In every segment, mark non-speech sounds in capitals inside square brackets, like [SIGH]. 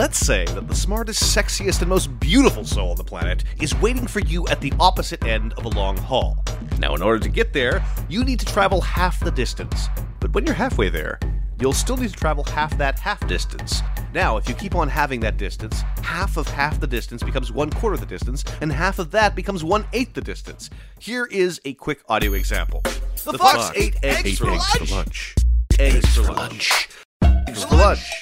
Let's say that the smartest, sexiest, and most beautiful soul on the planet is waiting for you at the opposite end of a long hall. Now, in order to get there, you need to travel half the distance. But when you're halfway there, you'll still need to travel half that half distance. Now, if you keep on having that distance, half of half the distance becomes one quarter of the distance, and half of that becomes one eighth the distance. Here is a quick audio example. The, fox, ate eggs, for, lunch. Eggs for lunch. Eggs for lunch.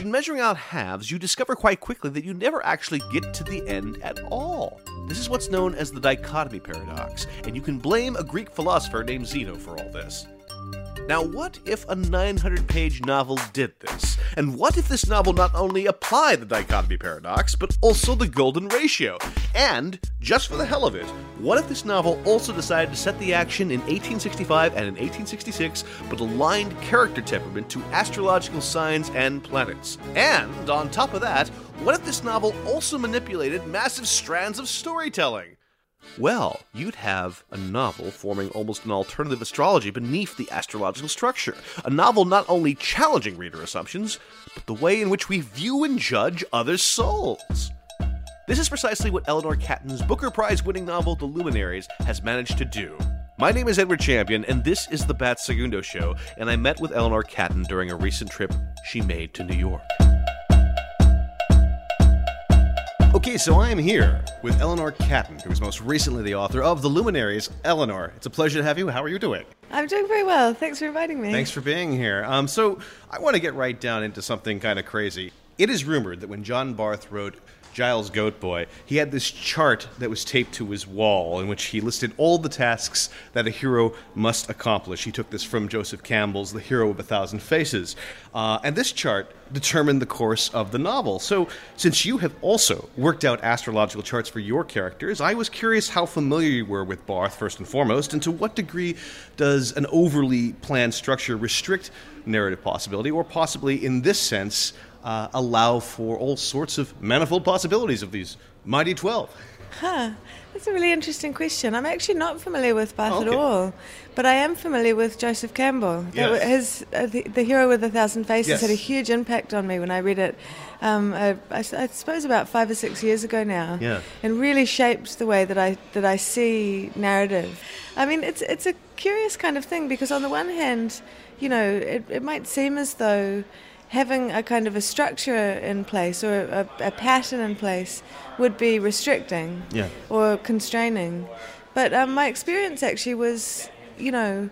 In measuring out halves, you discover quite quickly that you never actually get to the end at all. This is what's known as the dichotomy paradox, and you can blame a Greek philosopher named Zeno for all this. Now, what if a 900 page novel did this? And what if this novel not only applied the dichotomy paradox, but also the golden ratio? And, just for the hell of it, what if this novel also decided to set the action in 1865 and in 1866, but aligned character temperament to astrological signs and planets? And, on top of that, what if this novel also manipulated massive strands of storytelling? Well, you'd have a novel forming almost an alternative astrology beneath the astrological structure. A novel not only challenging reader assumptions, but the way in which we view and judge other souls. This is precisely what Eleanor Catton's Booker Prize winning novel, The Luminaries, has managed to do. My name is Edward Champion, and this is the Bat Segundo Show, and I met with Eleanor Catton during a recent trip she made to New York. Okay, so I am here with Eleanor Catton, who is most recently the author of The Luminaries. Eleanor, it's a pleasure to have you. How are you doing? I'm doing very well. Thanks for inviting me. Thanks for being here. Um, so, I want to get right down into something kind of crazy. It is rumored that when John Barth wrote Giles Goat Boy, he had this chart that was taped to his wall in which he listed all the tasks that a hero must accomplish. He took this from Joseph Campbell's The Hero of a Thousand Faces. Uh, and this chart determined the course of the novel. So, since you have also worked out astrological charts for your characters, I was curious how familiar you were with Barth, first and foremost, and to what degree does an overly planned structure restrict narrative possibility, or possibly, in this sense, uh, allow for all sorts of manifold possibilities of these mighty 12? Huh. That's a really interesting question. I'm actually not familiar with Barth Okay. at all, but I am familiar with Joseph Campbell. That Yes. His uh, the, the Hero with a Thousand Faces Yes. had a huge impact on me when I read it. Um, I, I s- I suppose about five or six years ago now, Yeah. and really shaped the way that I that I see narrative. I mean, it's it's a curious kind of thing because on the one hand, you know, it, it might seem as though having a kind of a structure in place or a, a pattern in place would be restricting Yeah. or constraining. But um, my experience actually was, you know,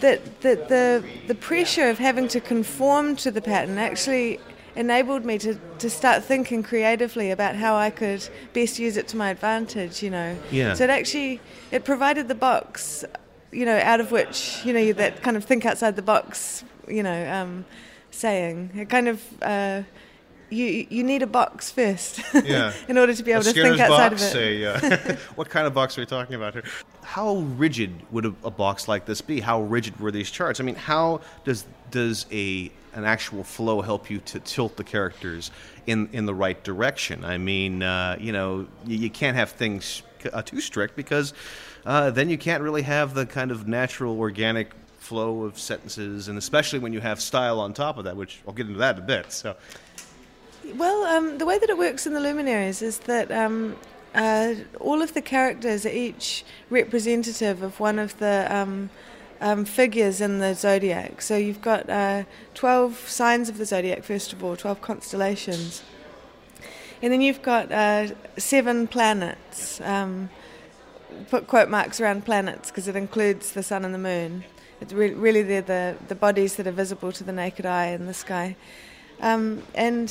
that, that the, the pressure of having to conform to the pattern actually enabled me to, to start thinking creatively about how I could best use it to my advantage, you know. Yeah. So it actually, it provided the box, you know, out of which, you know, that kind of think outside the box, you know, um, saying. It kind of, uh, you, you need a box first [LAUGHS] Yeah. in order to be able A to think outside box, of it. a, uh, [LAUGHS] [LAUGHS] what kind of box are we talking about here? How rigid would a, a box like this be? How rigid were these charts? I mean, how does does a an actual flow help you to tilt the characters in in the right direction? I mean, uh, you know, you, you can't have things uh, too strict because uh, then you can't really have the kind of natural, organic flow of sentences, and especially when you have style on top of that, which I'll get into that in a bit. So, Well, um, the way that it works in the luminaries is that um, uh, all of the characters are each representative of one of the um, um, figures in the zodiac. So you've got uh, 12 signs of the zodiac, first of all, 12 constellations. And then you've got uh, seven planets. Um, put quote marks around planets because it includes the sun and the moon. It's re- really they're the, the bodies that are visible to the naked eye in the sky. Um, and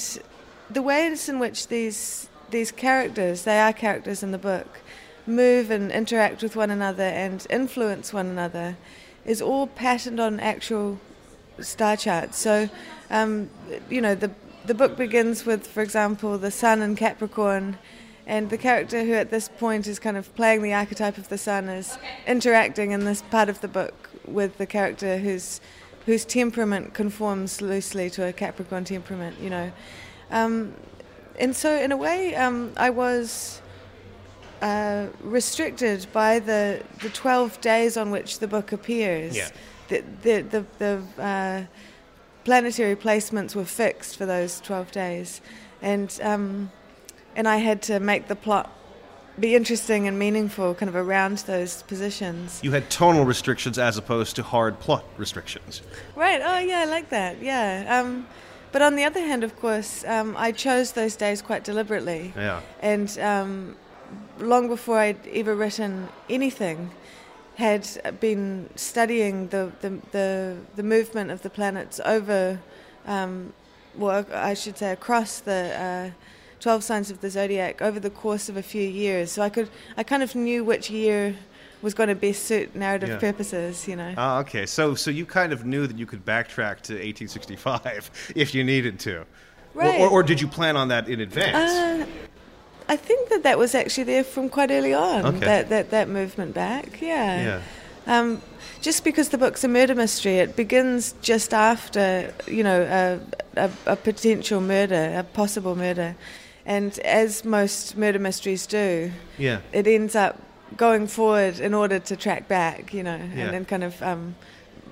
the ways in which these these characters, they are characters in the book, move and interact with one another and influence one another, is all patterned on actual star charts. So, um, you know, the the book begins with, for example, the sun in Capricorn, and the character who at this point is kind of playing the archetype of the sun is interacting in this part of the book with the character whose whose temperament conforms loosely to a Capricorn temperament. You know, um, and so in a way, um, I was. Uh, restricted by the, the 12 days on which the book appears Yeah. the the the, the uh, planetary placements were fixed for those 12 days. And, um, and I had to make the plot be interesting and meaningful kind of around those positions. You had tonal restrictions as opposed to hard plot restrictions. Right, oh yeah, I like that, yeah. Um, but on the other hand, of course, um, I chose those days quite deliberately. Yeah. And um, long before I'd ever written anything, had been studying the, the, the, the movement of the planets over, um, well, I should say across the uh, 12 signs of the zodiac over the course of a few years. So I could, I kind of knew which year was going to best suit narrative Yeah. purposes, you know. Ah, okay. So, so you kind of knew that you could backtrack to 1865 [LAUGHS] if you needed to, Or- Right. or, or did you plan on that in advance? Uh, I think that that was actually there from quite early on. Okay. That, that that movement back, yeah. yeah. Um, just because the book's a murder mystery, it begins just after you know a, a, a potential murder, a possible murder, and as most murder mysteries do, Yeah. it ends up going forward in order to track back, you know, Yeah. and then kind of um,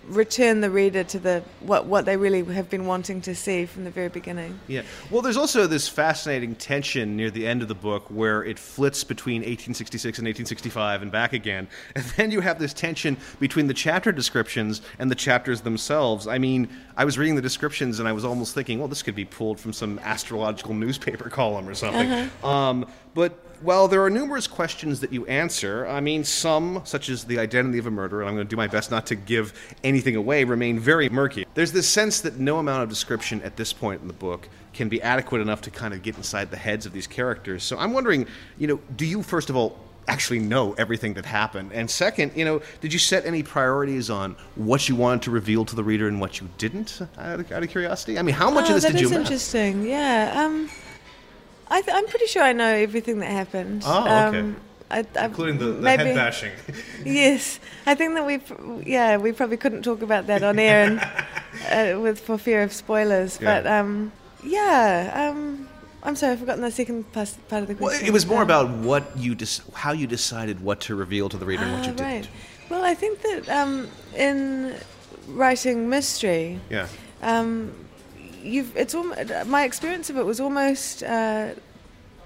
return the reader to the what what they really have been wanting to see from the very beginning. Yeah. Well, there's also this fascinating tension near the end of the book where it flits between 1866 and 1865 and back again. [LAUGHS] And then you have this tension between the chapter descriptions and the chapters themselves. I mean, I was reading the descriptions and I was almost thinking, well, this could be pulled from some astrological newspaper [LAUGHS] column or something. Um, but while there are numerous questions that you answer, I mean, some, such as the identity of a murderer, and I'm going to do my best not to give anything away, remain very murky. There's this sense that no amount of description at this point in the book can be adequate enough to kind of get inside the heads of these characters. So I'm wondering, you know, do you, first of all, actually know everything that happened? And second, you know, did you set any priorities on what you wanted to reveal to the reader and what you didn't, out of, out of curiosity? I mean, how much oh, of this that did you is miss? interesting. Yeah. Um, I th- I'm pretty sure I know everything that happened. Oh, okay. Um, I, I, Including the, the maybe, head bashing. [LAUGHS] Yes, I think that we, yeah, we probably couldn't talk about that on air, and [LAUGHS] uh, with for fear of spoilers. Yeah. But um, yeah, um, I'm sorry, I've forgotten the second part of the question. Well, it was more Um, about what you dis- how you decided what to reveal to the reader and what ah, you didn't. right. Well, I think that um, in writing mystery, Yeah. um, you've it's almost, my experience of it was almost uh,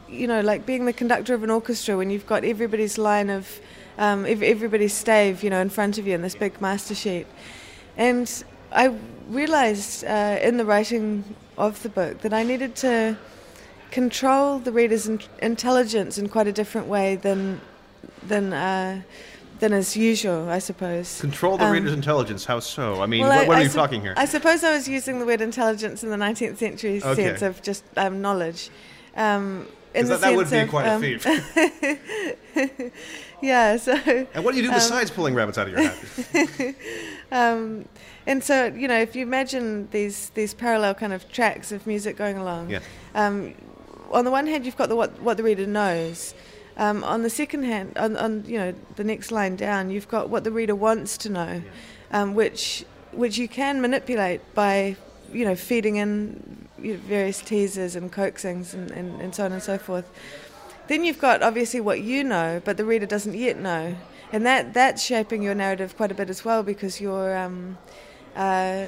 you know like being the conductor of an orchestra when you've got everybody's line of um, ev- everybody's stave you know in front of you in this big master sheet. And I realized uh, in the writing of the book that I needed to control the reader's in- intelligence in quite a different way than than uh, than as usual I suppose Control the Um, reader's intelligence. How so? I mean, well, what, I- are I you sup- talking here? I suppose I was using the word intelligence in the 19th century Okay. sense of just um, knowledge. Um, in the that, that would be of, quite um, a feat. [LAUGHS] Yeah, so and what do you do um, besides pulling rabbits out of your hat? [LAUGHS] um, and so you know, if you imagine these these parallel kind of tracks of music going along, Yeah. um, on the one hand you've got the what what the reader knows. Um, on the second hand, on, on you know the next line down, you've got what the reader wants to know, um, which which you can manipulate by you know feeding in you know, various teasers and coaxings and, and, and so on and so forth. Then you've got obviously what you know, but the reader doesn't yet know, and that that's shaping your narrative quite a bit as well because you're um, uh,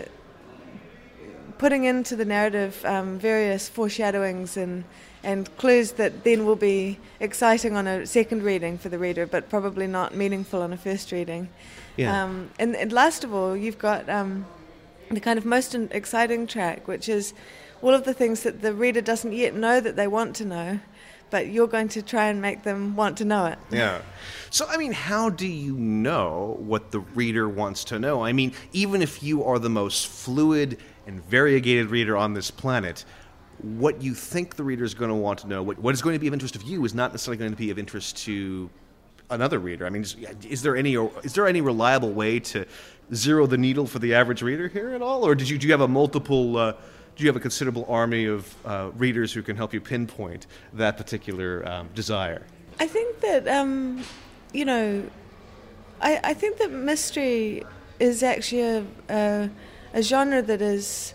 putting into the narrative um, various foreshadowings and and clues that then will be exciting on a second reading for the reader, but probably not meaningful on a first reading. Yeah. Um, and, and last of all, you've got um, the kind of most exciting track, which is all of the things that the reader doesn't yet know that they want to know, but you're going to try and make them want to know it. Yeah. So, I mean, how do you know what the reader wants to know? I mean, even if you are the most fluid and variegated reader on this planet, what you think the reader is going to want to know, what, what is going to be of interest of you, is not necessarily going to be of interest to another reader. I mean, is, is there any is there any reliable way to zero the needle for the average reader here at all, or did you do you have a multiple? Uh, do you have a considerable army of uh, readers who can help you pinpoint that particular um, desire? I think that um, you know, I, I think that mystery is actually a, a, a genre that is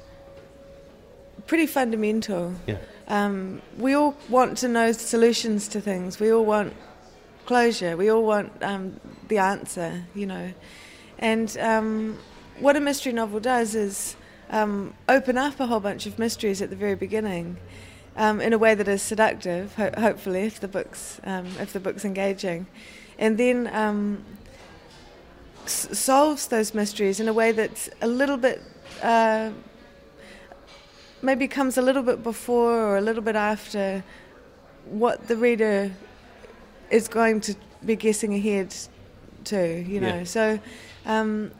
pretty fundamental. Yeah. Um, we all want to know solutions to things. We all want closure. We all want um, the answer, you know. And um, what a mystery novel does is um, open up a whole bunch of mysteries at the very beginning. Um, in a way that is seductive, ho- hopefully, if the book's um, if the book's engaging, and then um, s- solves those mysteries in a way that's a little bit uh, maybe comes a little bit before or a little bit after what the reader is going to be guessing ahead to, you know. Yeah. So um,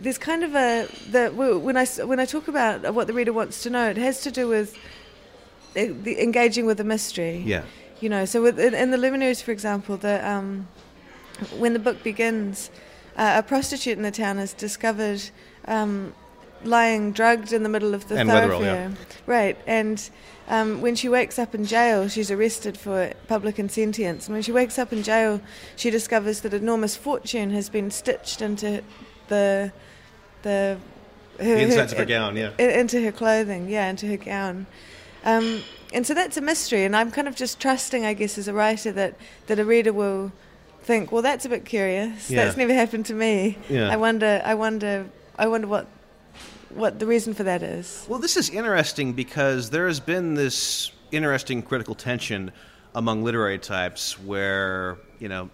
there's kind of a the when I when I talk about what the reader wants to know, it has to do with the engaging with the mystery. Yeah. You know, so with, in, in the luminaries, for example, the um, when the book begins, uh, a prostitute in the town is discovered um, lying drugged in the middle of the And thoroughfare. Right, and um, when she wakes up in jail, she's arrested for public insentience. And when she wakes up in jail, she discovers that enormous fortune has been stitched into the the her, The insides of her gown, yeah. into her clothing, yeah, into her gown. Um, and so that's a mystery, and I'm kind of just trusting, I guess, as a writer, that, that a reader will think, well, that's a bit curious. Yeah. That's never happened to me. Yeah. I wonder, I wonder, I wonder what what the reason for that is. Well, this is interesting because there has been this interesting critical tension among literary types where, you know,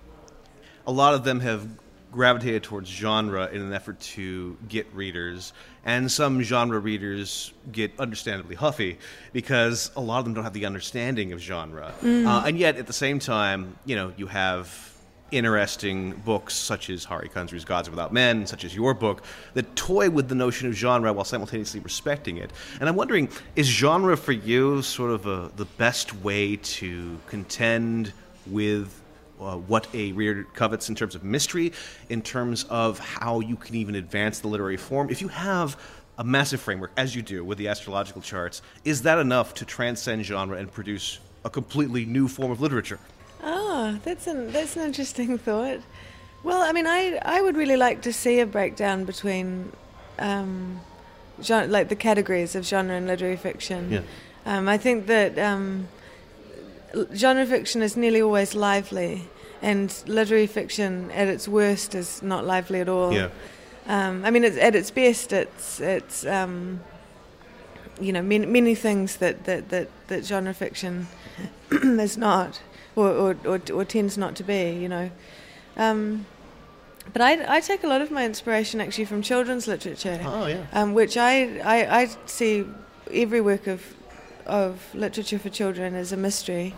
a lot of them have gravitated towards genre in an effort to get readers, and some genre readers get understandably huffy because a lot of them don't have the understanding of genre. Uh, and yet, at the same time, you know, you have interesting books such as Hari Kunzru's Gods Without Men, such as your book, that toy with the notion of genre while simultaneously respecting it. And I'm wondering, is genre for you sort of a, the best way to contend with uh, what a reader covets in terms of mystery, in terms of how you can even advance the literary form? If you have a massive framework, as you do with the astrological charts, is that enough to transcend genre and produce a completely new form of literature? Oh, that's an that's an interesting [LAUGHS] thought. Well, I mean, I I would really like to see a breakdown between, um, genre, like the categories of genre and literary fiction. Yeah. Um, I think that um, genre fiction is nearly always lively, and literary fiction at its worst is not lively at all. Yeah. Um, I mean, it's, at its best, it's it's um, you know many, many things that, that, that, that genre fiction [CLEARS THROAT] is not, or, or, or, or tends not to be. You know, um, but I, I take a lot of my inspiration actually from children's literature, Oh, yeah. um, which I, I I see every work of of literature for children as a mystery.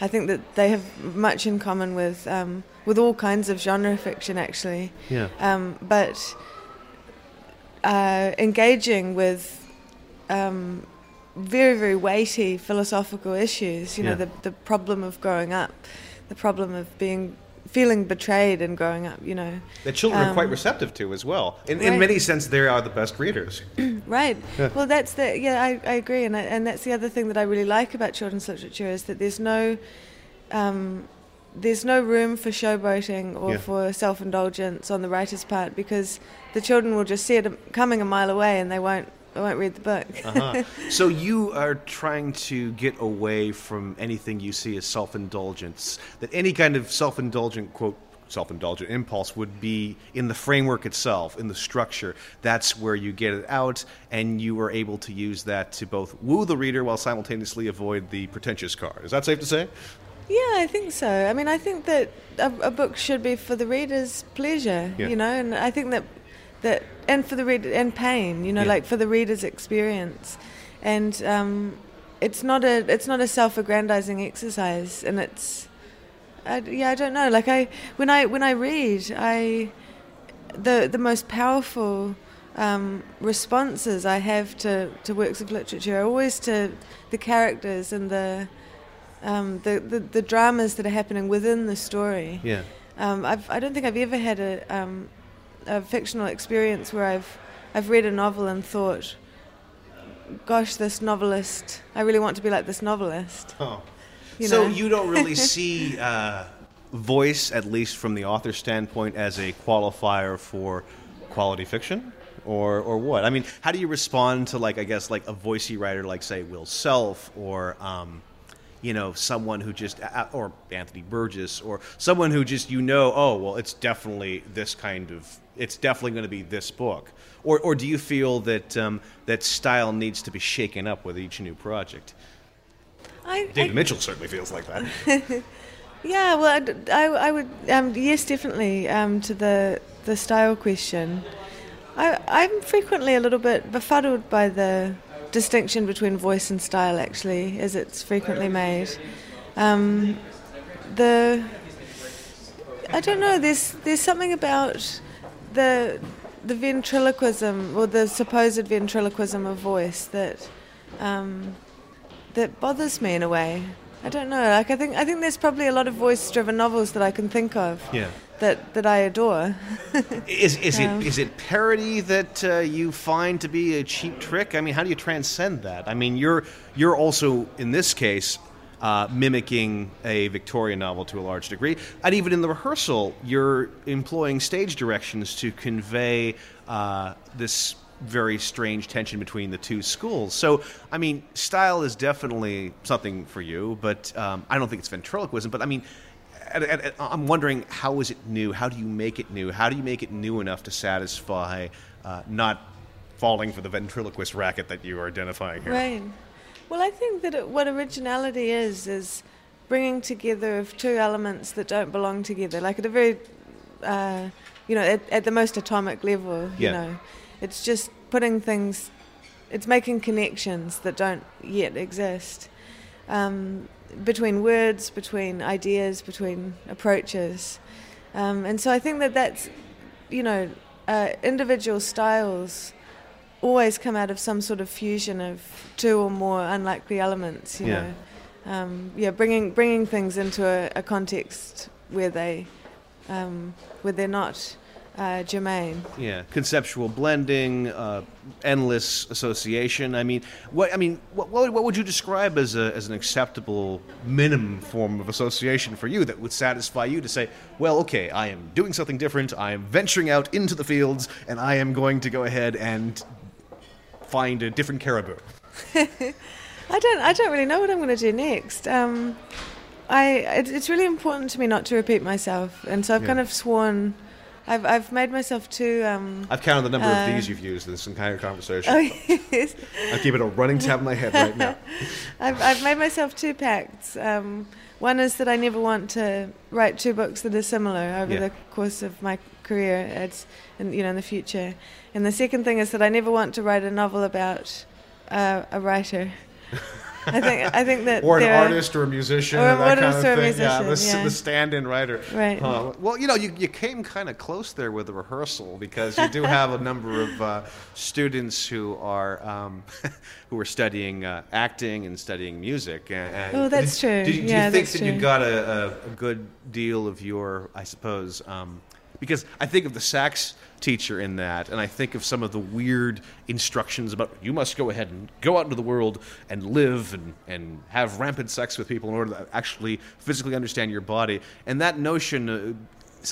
I think that they have much in common with um, with all kinds of genre fiction actually Yeah. um, but uh, engaging with um, very very weighty philosophical issues you know Yeah. the, the problem of growing up the problem of being feeling betrayed and growing up you know that children are quite Um, receptive to as well. In, in many sense, they are the best readers. [CLEARS THROAT] Right. Yeah. Well, that's the yeah. I, I agree, and I, and that's the other thing that I really like about children's literature is that there's no um, there's no room for showboating or Yeah. for self indulgence on the writer's part because the children will just see it coming a mile away and they won't they won't read the book. Uh-huh. [LAUGHS] so you are trying to get away from anything you see as self-indulgence. That any kind of self-indulgent quote self-indulgent impulse would be in the framework itself, in the structure. That's where you get it out, and you are able to use that to both woo the reader while simultaneously avoid the pretentious card. Is that safe to say? Yeah, I think so. I mean, I think that a, a book should be for the reader's pleasure, Yeah. you know, and I think that that and for the reader and pain, you know, Yeah. like for the reader's experience, and um, it's not a it's not a self-aggrandizing exercise, and it's I, yeah, I don't know. Like I when I when I read, I the the most powerful um, responses I have to, to works of literature are always to the characters and the um, the, the the dramas that are happening within the story. Yeah. Um, I've, I don't think I've ever had a, um, a fictional experience where I've I've read a novel and thought, "Gosh, this novelist! I really want to be like this novelist." Oh. You so know? you don't really [LAUGHS] see uh, voice, at least from the author's standpoint, as a qualifier for quality fiction, or or what? I mean, how do you respond to like I guess like a voicey writer like say Will Self or um, you know someone who just or Anthony Burgess or someone who just you know oh well it's definitely this kind of it's definitely going to be this book, or or do you feel that um, that style needs to be shaken up with each new project? I, David I- Mitchell certainly feels like that. [LAUGHS] Yeah, well, I'd- I, I would, um, yes, definitely, um, to the, the style question. I, I'm frequently a little bit befuddled by the distinction between voice and style, actually, as it's frequently made. Um, the, I don't know, there's, there's something about the, the ventriloquism, or the supposed ventriloquism of voice that, um, that bothers me in a way. I don't know. Like I think I think there's probably a lot of voice-driven novels that I can think of Yeah. that that I adore. [LAUGHS] Is, is Um, it is it parody that uh, you find to be a cheap trick? I mean, how do you transcend that? I mean, you're you're also in this case uh, mimicking a Victorian novel to a large degree, and even in the rehearsal, you're employing stage directions to convey uh, this very strange tension between the two schools. So, I mean, style is definitely something for you, but um, I don't think it's ventriloquism. But I mean, I'm wondering how is it new? How do you make it new? How do you make it new enough to satisfy uh, not falling for the ventriloquist racket that you are identifying here? Right. Well, I think that it, what originality is is bringing together of two elements that don't belong together, like at a very, uh, you know, at, at the most atomic level. You Yeah. know, it's just putting things, it's making connections that don't yet exist um, between words, between ideas, between approaches, um, and so I think that that's, you know, uh, individual styles always come out of some sort of fusion of two or more unlikely elements. You Yeah. know, um, yeah, bringing bringing things into a, a context where they um, where they're not uh, germane. Yeah, conceptual blending, uh, endless association. I mean, what I mean, what, what, what would you describe as a, as an acceptable minimum form of association for you that would satisfy you to say, well, okay, I am doing something different. I am venturing out into the fields, and I am going to go ahead and find a different caribou. [LAUGHS] I don't I don't really know what I'm going to do next. Um, I it, it's really important to me not to repeat myself, and so I've Yeah. kind of sworn. I've I've made myself too. Um, I've counted the number Uh, of these you've used in this entire conversation. oh [LAUGHS] yes. I'm keeping a running tab in my head right now. [LAUGHS] I've, I've made myself two pacts. Um, one is that I never want to write two books that are similar over Yeah. the course of my career, it's, in, you know, in the future. And the second thing is that I never want to write a novel about uh, a writer. I think I think that [LAUGHS] or an artist or a musician Or an kind artist of or a thing. yeah, the, musician, yeah. the stand-in writer. Right. Huh. Well, you know, you, you came kind of close there with the rehearsal because you do [LAUGHS] have a number of uh, students who are um, [LAUGHS] who are studying uh, acting and studying music. And, and Oh, that's did, true. Did, do Yeah, you think that you true. got a, a, a good deal of your, I suppose, um, because I think of the sax teacher in that, and I think of some of the weird instructions about you must go ahead and go out into the world and live and, and have rampant sex with people in order to actually physically understand your body. And that notion uh,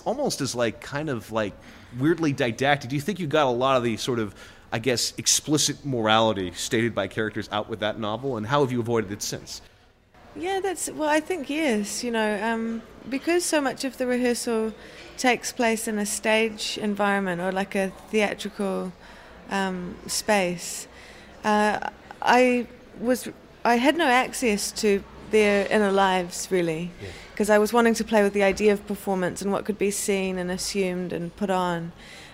almost is like kind of like weirdly didactic. Do you think you got a lot of the sort of I guess explicit morality stated by characters out with that novel, and how have you avoided it since? Yeah, that's well. I think yes. You know, um, because so much of the rehearsal takes place in a stage environment or like a theatrical um, space. Uh, I was I had no access to their inner lives really, because I was wanting to play with the idea of performance and what could be seen and assumed and put on.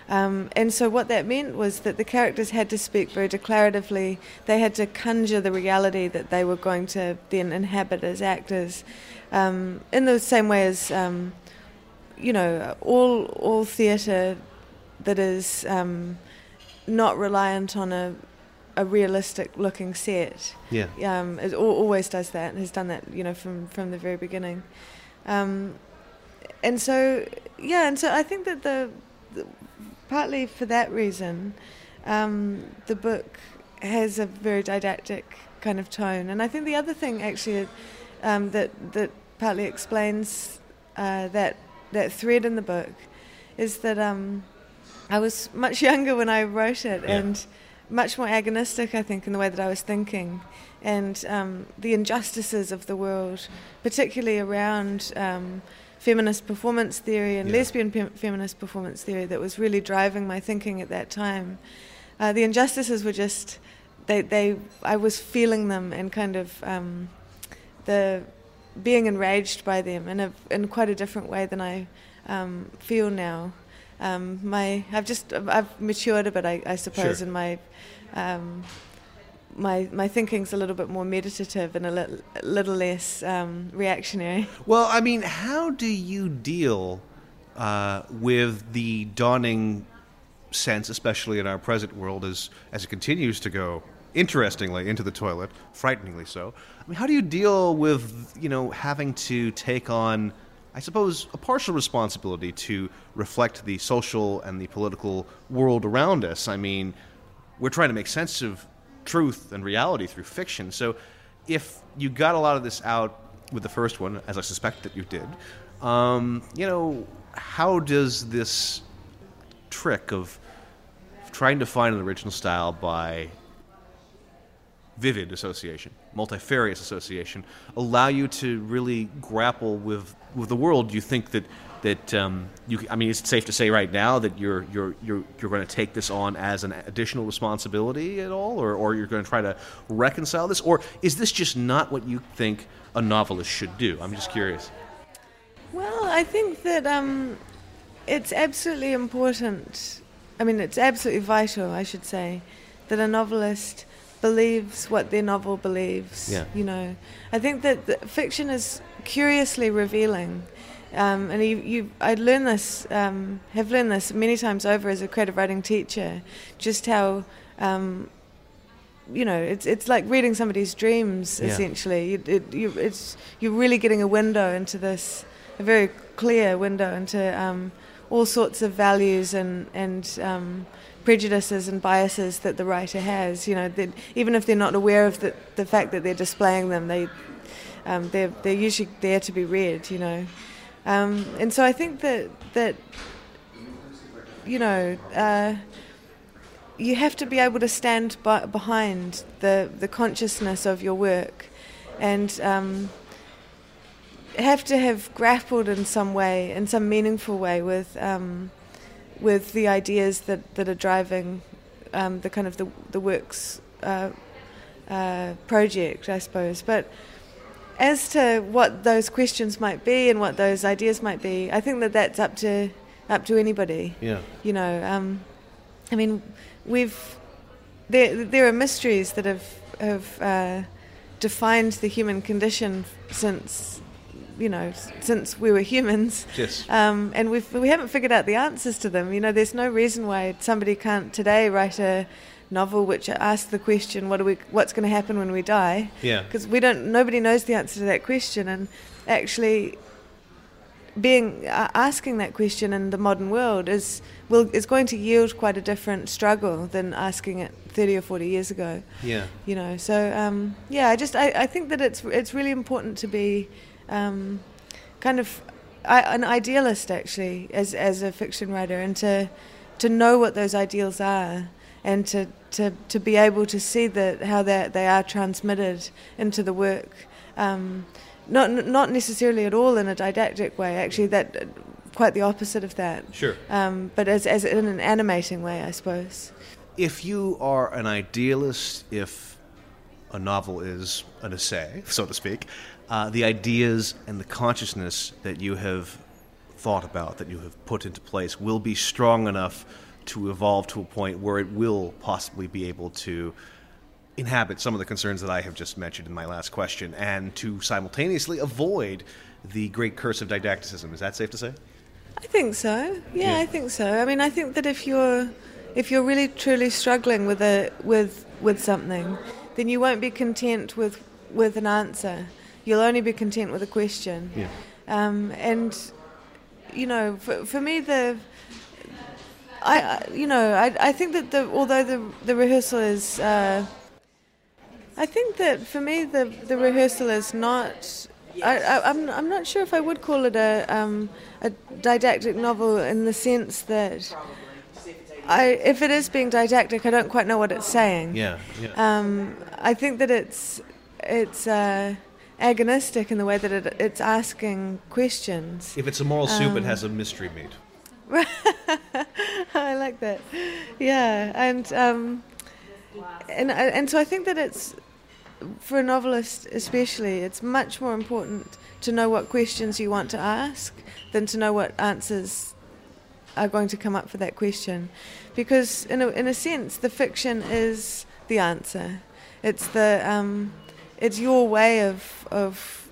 Um, and so what that meant was that the characters had to speak very declaratively. They had to conjure the reality that they were going to then inhabit as actors, um, in the same way as um, you know all all theatre that is um, not reliant on a a realistic looking set. Yeah. Um, it al- always does that. and Has done that, you know, from from the very beginning. Um, and so, yeah, and so I think that the partly for that reason, um, the book has a very didactic kind of tone. And I think the other thing actually um, that that partly explains uh, that that thread in the book is that um, I was much [LAUGHS] younger when I wrote it Yeah. and much more agonistic, I think, in the way that I was thinking. And um, the injustices of the world, particularly around um, feminist performance theory and Yeah. lesbian pe- feminist performance theory that was really driving my thinking at that time. Uh, the injustices were just they they I was feeling them and kind of um, the being enraged by them in a in quite a different way than I um, feel now. Um, my I've just I've matured a bit, I, I suppose, Sure. in my um, my my thinking's a little bit more meditative and a little, a little less um, reactionary. Well, I mean, how do you deal uh, with the dawning sense, especially in our present world, as as it continues to go interestingly into the toilet, frighteningly so? I mean, how do you deal with you know having to take on, I suppose, a partial responsibility to reflect the social and the political world around us? I mean, we're trying to make sense of truth and reality through fiction. So, if you got a lot of this out with the first one, as I suspect that you did, um, you know, how does this trick of trying to find an original style by vivid association, multifarious association, allow you to really grapple with with the world? You think that that um, you? I mean, is it safe to say right now that you're you're you're you're going to take this on as an additional responsibility at all, or or you're going to try to reconcile this, or is this just not what you think a novelist should do? I'm just curious. Well, I think that um, it's absolutely important. I mean, it's absolutely vital, I should say, that a novelist believes what their novel believes. Yeah. You know, I think that the fiction is curiously revealing. Um, and you, you, I learned this, um, have learned this many times over as a creative writing teacher, just how, um, you know, it's it's like reading somebody's dreams Yeah. essentially. You, it, you, it's you're really getting a window into this, a very clear window into um, all sorts of values and and um, prejudices and biases that the writer has. You know, that even if they're not aware of the the fact that they're displaying them, they um, they're they're usually there to be read. You know, um, and so I think that that you know. Uh, you have to be able to stand by, behind the, the consciousness of your work and um, have to have grappled in some way, in some meaningful way, with um, with the ideas that, that are driving um, the kind of the, the works uh, uh, project, I suppose. But as to what those questions might be and what those ideas might be, I think that that's up to up to anybody Yeah. you know um, i mean we've there there are mysteries that have have uh, defined the human condition since you know since we were humans Yes. um, and we've we haven't figured out the answers to them you know there's no reason why somebody can't today write a novel which asks the question what are we what's going to happen when we die Yeah. because we don't nobody knows the answer to that question and actually being uh, asking that question in the modern world is will is going to yield quite a different struggle than asking it 30 or 40 years ago Yeah. you know so um, yeah I just I, I think that it's it's really important to be um, kind of I, an idealist actually as as a fiction writer and to to know what those ideals are and to to, to be able to see that how that they are transmitted into the work. Um, not not necessarily at all in a didactic way actually that quite the opposite of that. Sure. um, but as, as in an animating way I suppose. If you are an idealist, if a novel is an essay, so to speak, uh, the ideas and the consciousness that you have thought about, that you have put into place, will be strong enough to evolve to a point where it will possibly be able to inhabit some of the concerns that I have just mentioned in my last question and to simultaneously avoid the great curse of didacticism. Is that safe to say? I think so. Yeah, Yeah. I think so. I mean, I think that if you're if you're really truly struggling with a with with something, then you won't be content with with an answer. You'll only be content with a question. Yeah. Um, and you know, for, for me, the I, you know I, I think that the although the the rehearsal is uh, I think that for me the the rehearsal is not. I, I, I'm I'm not sure if I would call it a um, a didactic novel in the sense that I if it is being didactic, I don't quite know what it's saying. Yeah. Yeah. Um, I think that it's it's uh, agonistic in the way that it, it's asking questions. If it's a moral soup, it Um, has a mystery meat. [LAUGHS] I like that. Yeah, and um, and and so I think that it's for a novelist, especially, it's much more important to know what questions you want to ask than to know what answers are going to come up for that question, because in a in a sense, the fiction is the answer. It's the um, it's your way of of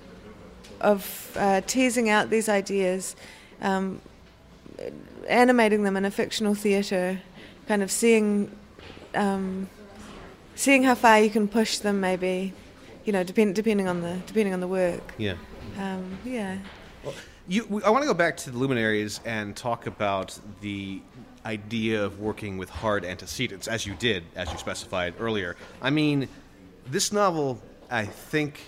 of uh, teasing out these ideas. Um, animating them in a fictional theatre, kind of seeing um, seeing how far you can push them, maybe, you know, depend, depending on the depending on the work. Yeah. Um, yeah. You, I want to go back to the luminaries and talk about the idea of working with hard antecedents, as you did, as you specified earlier. I mean, this novel, I think,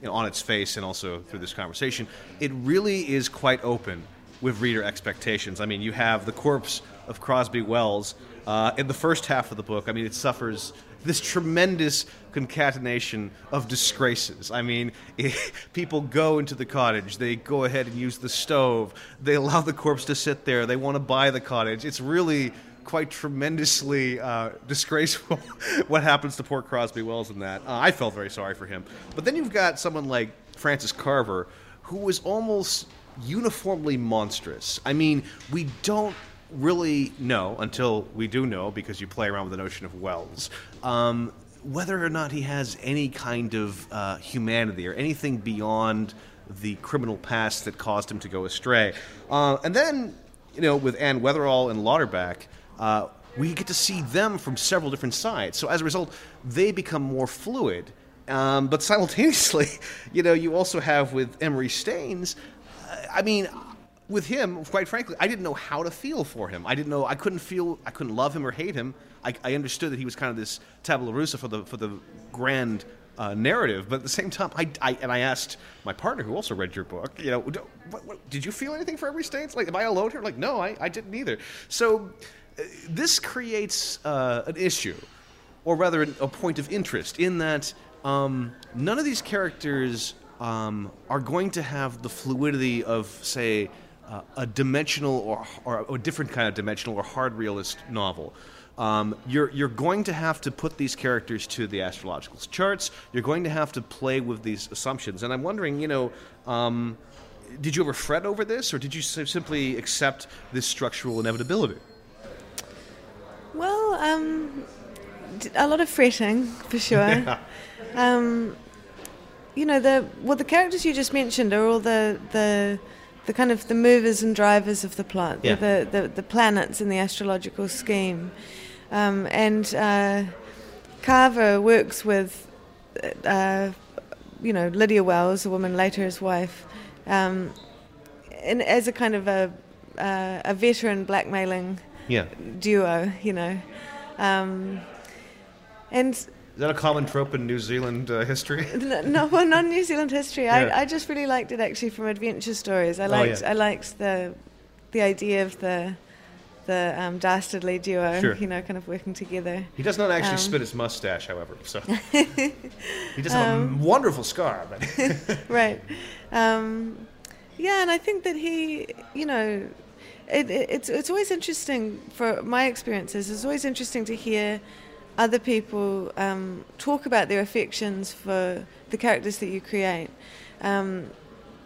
you know, on its face and also through this conversation, it really is quite open with reader expectations. I mean, you have the corpse of Crosbie Wells uh, in the first half of the book. I mean, it suffers this tremendous concatenation of disgraces. I mean, [LAUGHS] people go into the cottage, they go ahead and use the stove, they allow the corpse to sit there, they want to buy the cottage. It's really quite tremendously uh, disgraceful [LAUGHS] what happens to poor Crosbie Wells in that. Uh, I felt very sorry for him. But then you've got someone like Francis Carver, who was almost uniformly monstrous. I mean, we don't really know until we do know because you play around with the notion of Wells. Um, whether or not he has any kind of uh, humanity or anything beyond the criminal past that caused him to go astray. Uh, and then, you know, with Anne Wetherell and Lauderback, uh, we get to see them from several different sides. So as a result, they become more fluid. Um, but simultaneously, [LAUGHS] you know, you also have with Emery Staines, I mean, with him, quite frankly, I didn't know how to feel for him. I didn't know. I couldn't feel. I couldn't love him or hate him. I, I understood that he was kind of this tabula rasa for the for the grand uh, narrative, but at the same time, I, I and I asked my partner who also read your book. You know, "Do- what, what, did you feel anything for Emery Staines? Like, am I alone here? Like, no, I, I didn't either. So, uh, this creates uh, an issue or rather an- a point of interest in that um, none of these characters um, are going to have the fluidity of, say, uh, a dimensional or, or a different kind of dimensional or hard realist novel. Um, you're, you're going to have to put these characters to the astrological charts. You're going to have to play with these assumptions. And I'm wondering, you know, um, did you ever fret over this, or did you simply accept this structural inevitability? Well, um, a lot of fretting for sure. [LAUGHS] um, you know the well the characters you just mentioned are all the the the kind of the movers and drivers of the plot. Yeah. The, the the planets in the astrological scheme, um, and uh, Carver works with. Uh, you know, Lydia Wells, a woman later his wife, um, in, as a kind of a, uh, a veteran blackmailing Yeah. duo, you know. Um, and Is that a common trope in New Zealand uh, history? no, well, not New Zealand history. Yeah. I, I just really liked it actually from adventure stories. I Oh, liked yeah. I liked the the idea of the the um, dastardly duo, Sure. you know, kind of working together. He does not actually Um, spit his mustache, however. So [LAUGHS] he does have a wonderful scar. But [LAUGHS] right. Um, yeah, and I think that he, you know, it, it, it's it's always interesting for my experiences. It's always interesting to hear other people um, talk about their affections for the characters that you create. Um,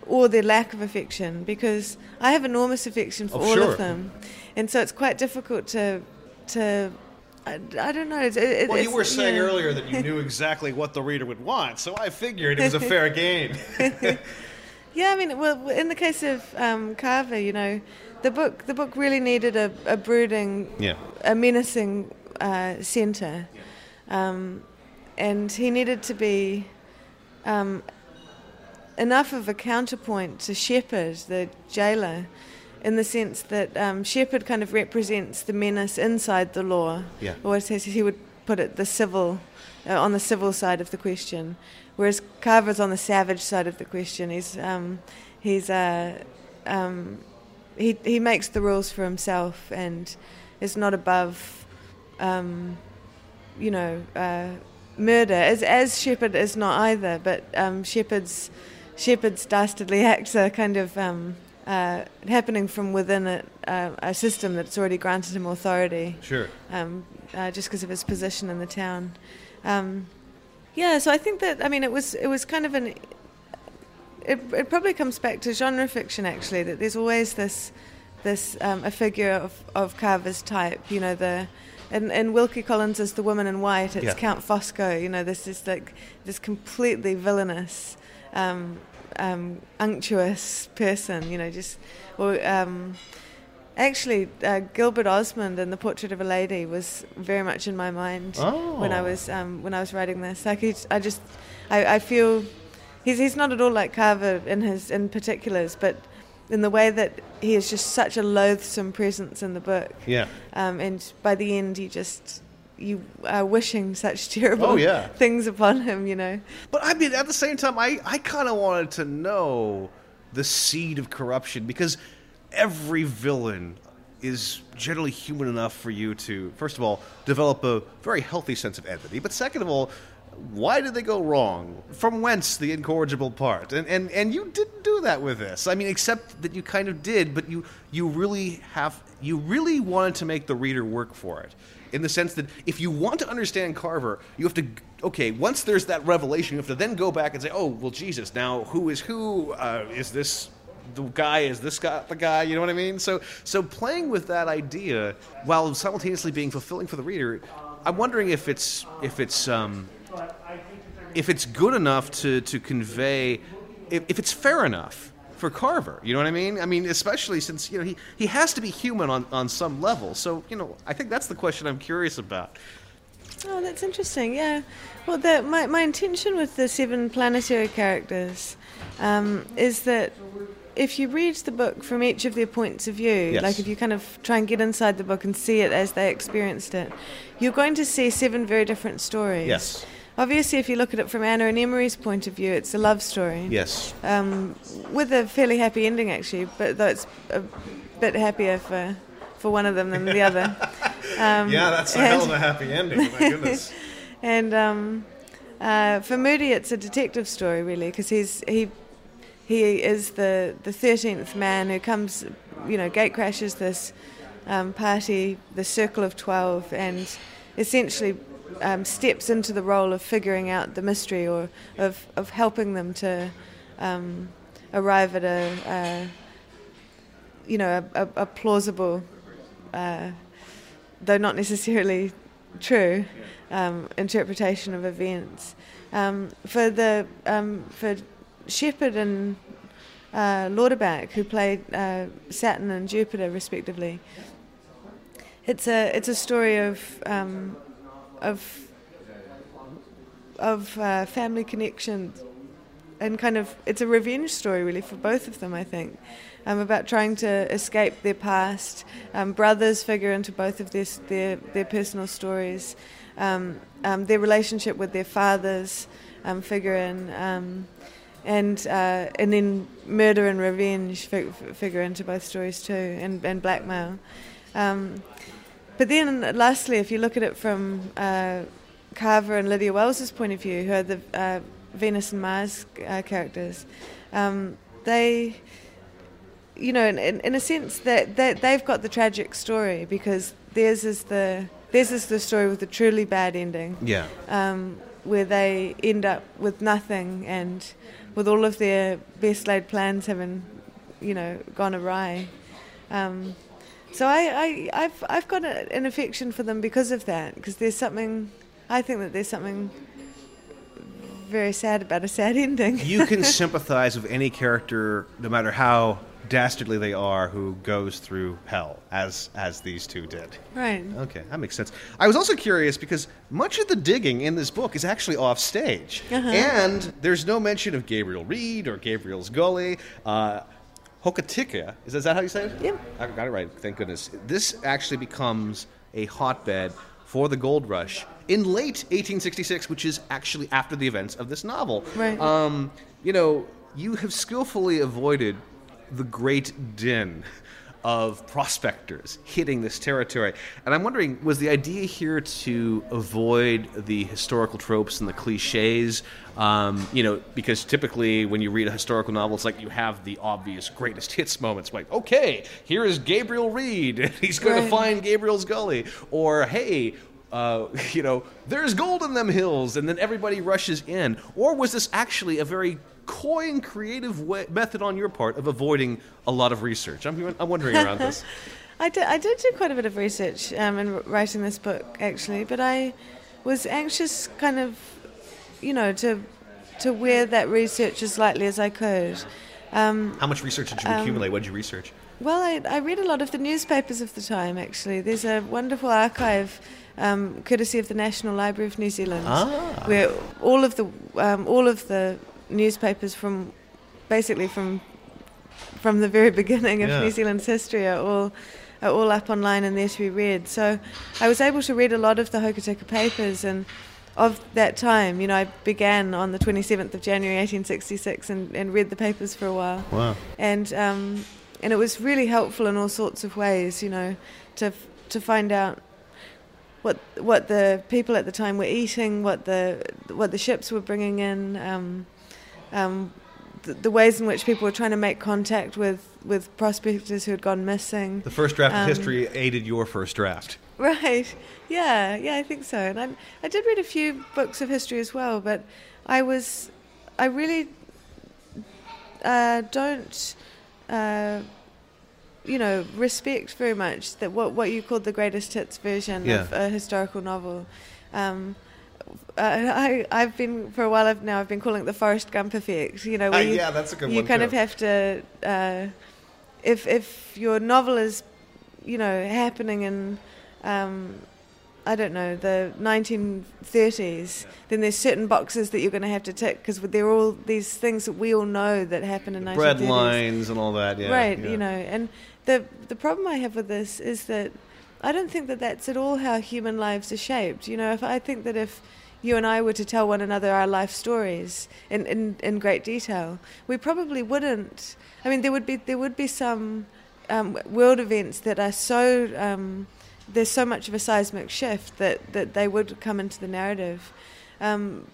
or their lack of affection, because I have enormous affection for Oh, all sure. of them, and so it's quite difficult to to I, I don't know. It's, it, well, you were saying yeah. earlier that you [LAUGHS] knew exactly what the reader would want, so I figured it was a fair game. [LAUGHS] Yeah, I mean, well, in the case of um, Carver, you know, the book the book really needed a, a brooding, Yeah. a menacing uh, centre, um, and he needed to be um, enough of a counterpoint to Shepard, the jailer, in the sense that um, Shepard kind of represents the menace inside the law, Yeah. or as he would put it, the civil, uh, on the civil side of the question, whereas Carver's on the savage side of the question. He's um, he's uh, um, he he makes the rules for himself and is not above, um, you know, uh, murder, as as Shepard is not either, but um, Shepard's Shepard's dastardly acts are kind of um, uh, happening from within a, uh, a system that's already granted him authority. Sure. Um, uh, just because of his position in the town. Um, yeah, so I think that I mean it was it was kind of an. It, it probably comes back to genre fiction actually that there's always this this um, a figure of, of Carver's type, you know the. And, and Wilkie Collins is the woman in white. It's Yeah. Count Fosco. You know, this is like this completely villainous, um, um, unctuous person. You know, just or um, Actually, uh, Gilbert Osmond in The Portrait of a Lady was very much in my mind when I Oh. was um, when I was writing this. Like, he's, I just, I, I feel he's he's not at all like Carver in his in particulars, but in the way that he is just such a loathsome presence in the book. Yeah. Um, and by the end, you just you are wishing such [LAUGHS] terrible Oh, yeah. things upon him. You know. But I mean, at the same time, I, I kind of wanted to know the seed of corruption because every villain is generally human enough for you to, first of all, develop a very healthy sense of empathy. But second of all, why did they go wrong? From whence the incorrigible part? And, and and you didn't do that with this. I mean, except that you kind of did, but you you really have you really wanted to make the reader work for it in the sense that if you want to understand Carver, you have to okay. Once there's that revelation, you have to then go back and say, oh well, Jesus. Now who is who? Uh, is this the guy? Is this guy the guy? You know what I mean? So so playing with that idea while simultaneously being fulfilling for the reader, I'm wondering if it's if it's um, if it's good enough to to convey if, if it's fair enough for Carver. You know what I mean? I mean, especially since you know he, he has to be human on, on some level. So you know, I think that's the question I'm curious about. Oh, that's interesting. Yeah. Well, the, my my intention with the seven planetary characters um, is that if you read the book from each of their points of view, Yes. like if you kind of try and get inside the book and see it as they experienced it, you're going to see seven very different stories. Yes. Obviously, if you look at it from Anna and Emery's point of view, it's a love story. Yes. Um, with a fairly happy ending, actually, but though it's a bit happier for for one of them than the other. [LAUGHS] Um, yeah, that's a and- hell of a happy ending. My goodness. [LAUGHS] and um, uh, for Moody, it's a detective story, really, because he's he he is the the thirteenth man who comes, you know, gate crashes this um, party, the Circle of Twelve, and essentially um, steps into the role of figuring out the mystery or of of helping them to um, arrive at a, uh, you know, a, a, a plausible. Uh, though not necessarily true, um, interpretation of events. Um, for the um, for Shepard and uh, Lauderback, who played uh, Saturn and Jupiter respectively, it's a it's a story of um, of of uh, family connections. And kind of it's a revenge story really for both of them I think. Um, about trying to escape their past. Um, brothers figure into both of their their, their personal stories. Um, um, their relationship with their fathers um, figure in um, and uh, and then murder and revenge fig- figure into both stories too and, and blackmail but then lastly if you look at it from uh, Carver and Lydia Wells's point of view, who are the uh, Venus and Mars uh, characters, um, they, you know, in, in, in a sense, that they, they've got the tragic story because theirs is the theirs is the story with the truly bad ending, Yeah. um, where they end up with nothing and with all of their best laid plans having, you know, gone awry. Um, so I, I, I've, I've got a, an affection for them because of that, because there's something, I think that there's something very sad about a sad ending. you can [LAUGHS] sympathize with any character, no matter how dastardly they are, who goes through hell, as as these two did. right. Okay, that makes sense. I was also curious because much of the digging in this book is actually off stage, Uh-huh. and there's no mention of Gabriel Read or Gabriel's Gully. Uh, Hokitika, is, is that how you say it? Yep. I got it right. Thank goodness. This actually becomes a hotbed for the gold rush in late 1866, which is actually after the events of this novel. Right. Um, you know, you have skillfully avoided the great din [LAUGHS] of prospectors hitting this territory. And I'm wondering, was the idea here to avoid the historical tropes and the cliches? Um, you know, because typically when you read a historical novel, it's like you have the obvious greatest hits moments, like, okay, here is Gabriel Read, [LAUGHS] he's going right. to find Gabriel's Gully, or hey, uh, [LAUGHS] you know, there's gold in them hills, and then everybody rushes in? Or was this actually a very coy and creative way, method on your part of avoiding a lot of research? I'm, I'm wondering around this. [LAUGHS] I did, I did do quite a bit of research um, in writing this book, actually, but I was anxious, kind of, you know, to to wear that research as lightly as I could. Um, How much research did you um, accumulate? What did you research? Well, I, I, read a lot of the newspapers of the time, actually. There's a wonderful archive, um, courtesy of the National Library of New Zealand, ah. where all of the um, all of the newspapers from basically from from the very [LAUGHS] beginning of yeah. New Zealand's history are all are all up online and there to be read. So I was able to read a lot of the Hokitika papers and of that time. You know, I began on the 27th of January 1866 and, and read the papers for a while. Wow. And um, and it was really helpful in all sorts of ways. You know, to to find out what what the people at the time were eating, what the what the ships were bringing in. Um, um, the, the, ways in which people were trying to make contact with, with prospectors who had gone missing. The first draft um, of history aided your first draft. Right. [LAUGHS] Yeah. Yeah, I think so. And I, I did read a few books of history as well, but I was, I really uh, don't, uh, you know, respect very much that what what you called the greatest hits version yeah. of a historical novel. Um, I I've been for a while I've now I've been calling it the Forrest Gump effect. You know, uh, you, yeah, that's a good you one. You kind too. of have to, uh, if if your novel is, you know, happening in, um, I don't know, the 1930s, yeah. then there's certain boxes that you're going to have to tick because they're all these things that we all know that happen in the 1930s. Bread lines and all that. Yeah, right. Yeah. You know, and the the problem I have with this is that I don't think that that's at all how human lives are shaped. You know, if I think that if you and I were to tell one another our life stories in, in, in great detail, we probably wouldn't. I mean, there would be there would be some um, world events that are so um, there's so much of a seismic shift that, that they would come into the narrative. Um,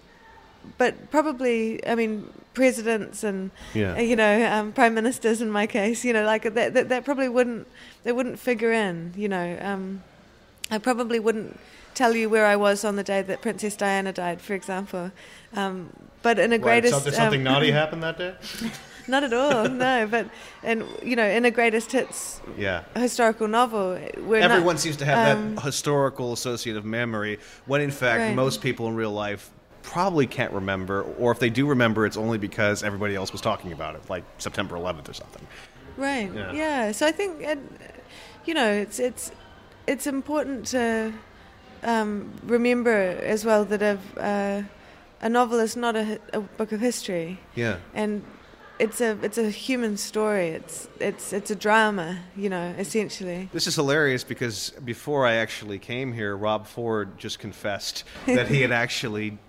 but probably, I mean, presidents and yeah. you know um, prime ministers in my case, you know, like that, that, that probably wouldn't they wouldn't figure in. You know, um, I probably wouldn't tell you where I was on the day that Princess Diana died, for example. Um, but in a greatest, so, something um, naughty [LAUGHS] happened that day. Not at all, no. But and you know, in a greatest hits, yeah. historical novel, everyone not, seems to have um, that historical associative memory. When in fact, right. most people in real life probably can't remember, or if they do remember, it's only because everybody else was talking about it, like September 11th or something. Right. Yeah. yeah. So I think, you know, it's it's it's important to um, remember as well that a, uh, a novel is not a, a, book of history. Yeah. And it's a it's a human story. It's it's it's a drama, you know, essentially. This is hilarious because before I actually came here, Rob Ford just confessed [LAUGHS] that he had actually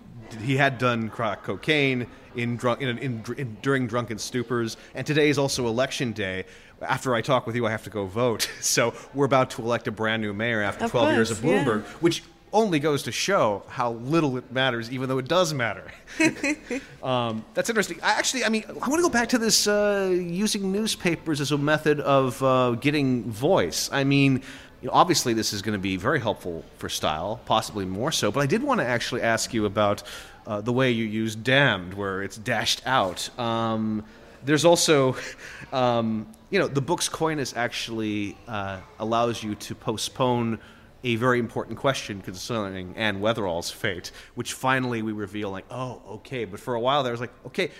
he had done crack cocaine in, drunk, in, in, in, during drunken stupors, and today is also election day. After I talk with you, I have to go vote. [LAUGHS] So we're about to elect a brand new mayor after of 12 course, years of Bloomberg, yeah. which only goes to show how little it matters, even though it does matter. [LAUGHS] um, that's interesting. I actually, I mean, I want to go back to this uh, using newspapers as a method of uh, getting voice. I mean, you know, obviously, this is going to be very helpful for style, possibly more so. But I did want to actually ask you about uh, the way you use damned, where it's dashed out. Um, there's also, [LAUGHS] um, you know, the book's coyness actually uh, allows you to postpone a very important question concerning Anne Wetherell's fate, which finally we reveal, like, oh, okay. But for a while there was like, okay,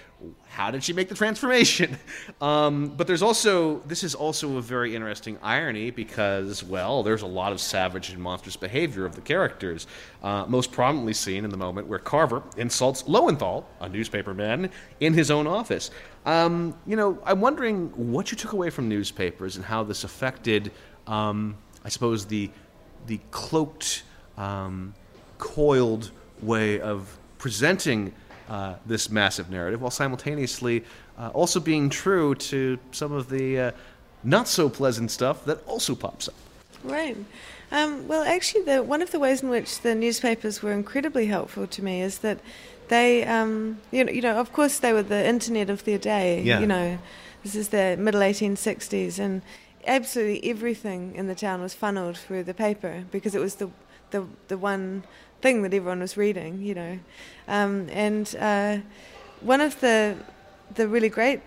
how did she make the transformation? [LAUGHS] Um, but there's also, this is also a very interesting irony because, well, there's a lot of savage and monstrous behavior of the characters, uh, most prominently seen in the moment where Carver insults Lowenthal, a newspaperman, in his own office. Um, you know, I'm wondering what you took away from newspapers and how this affected, um, I suppose, the the cloaked, um, coiled way of presenting uh, this massive narrative, while simultaneously uh, also being true to some of the uh, not so pleasant stuff that also pops up. Right. Um, well, actually, the, one of the ways in which the newspapers were incredibly helpful to me is that they, um, you know, you know, of course, they were the internet of their day. Yeah. You know, this is the middle 1860s, and absolutely everything in the town was funneled through the paper because it was the the the one thing that everyone was reading. You know, um, and uh, one of the the really great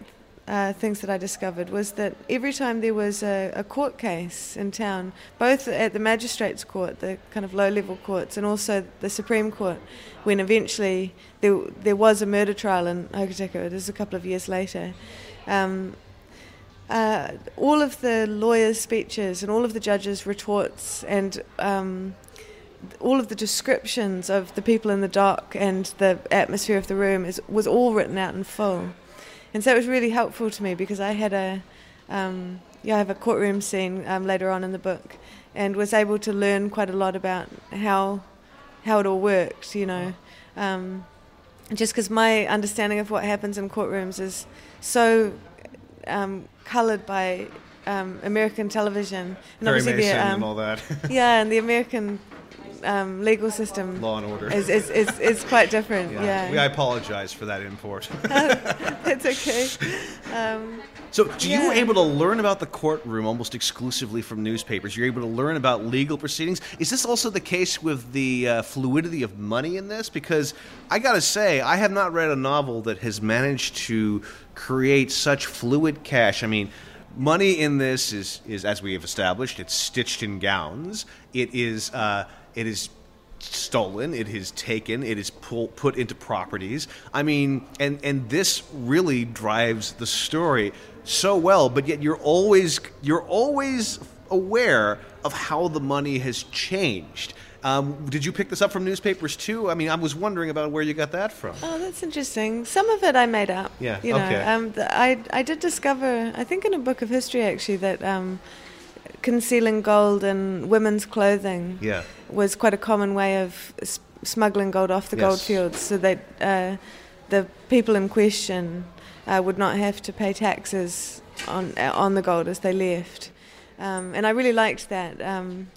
uh, things that I discovered was that every time there was a, a, court case in town, both at the magistrates' court, the kind of low-level courts, and also the Supreme Court, when eventually there there was a murder trial in Hokitika, this is a couple of years later. Um, uh, all of the lawyers' speeches and all of the judges' retorts and um, all of the descriptions of the people in the dock and the atmosphere of the room is, was all written out in full and so it was really helpful to me because I had a um, yeah I have a courtroom scene um, later on in the book, and was able to learn quite a lot about how how it all worked. You know, um, just because my understanding of what happens in courtrooms is so um, coloured by um, American television and Very obviously the, um, and all that. [LAUGHS] yeah, and the American um, legal system law and order is, is, is, is quite different. Yeah. yeah. We, I apologize for that import. [LAUGHS] it's okay. Um, so, so yeah. you were able to learn about the courtroom almost exclusively from newspapers. You're able to learn about legal proceedings. Is this also the case with the uh, fluidity of money in this? Because I got to say, I have not read a novel that has managed to create such fluid cash. I mean, money in this is, is as we have established, it's stitched in gowns. It is. Uh, it is stolen, it is taken, it is pull, put into properties. I mean, and and this really drives the story so well, but yet you're always you're always aware of how the money has changed. Um, did you pick this up from newspapers too? I mean, I was wondering about where you got that from. Oh, that's interesting. Some of it I made up. Yeah. You know, okay. Um, I I did discover, I think, in a book of history actually, that um, concealing gold in women's clothing yeah. was quite a common way of s- smuggling gold off the yes. gold fields so that uh, the people in question uh, would not have to pay taxes on, uh, on the gold as they left. Um, and I really liked that. Um,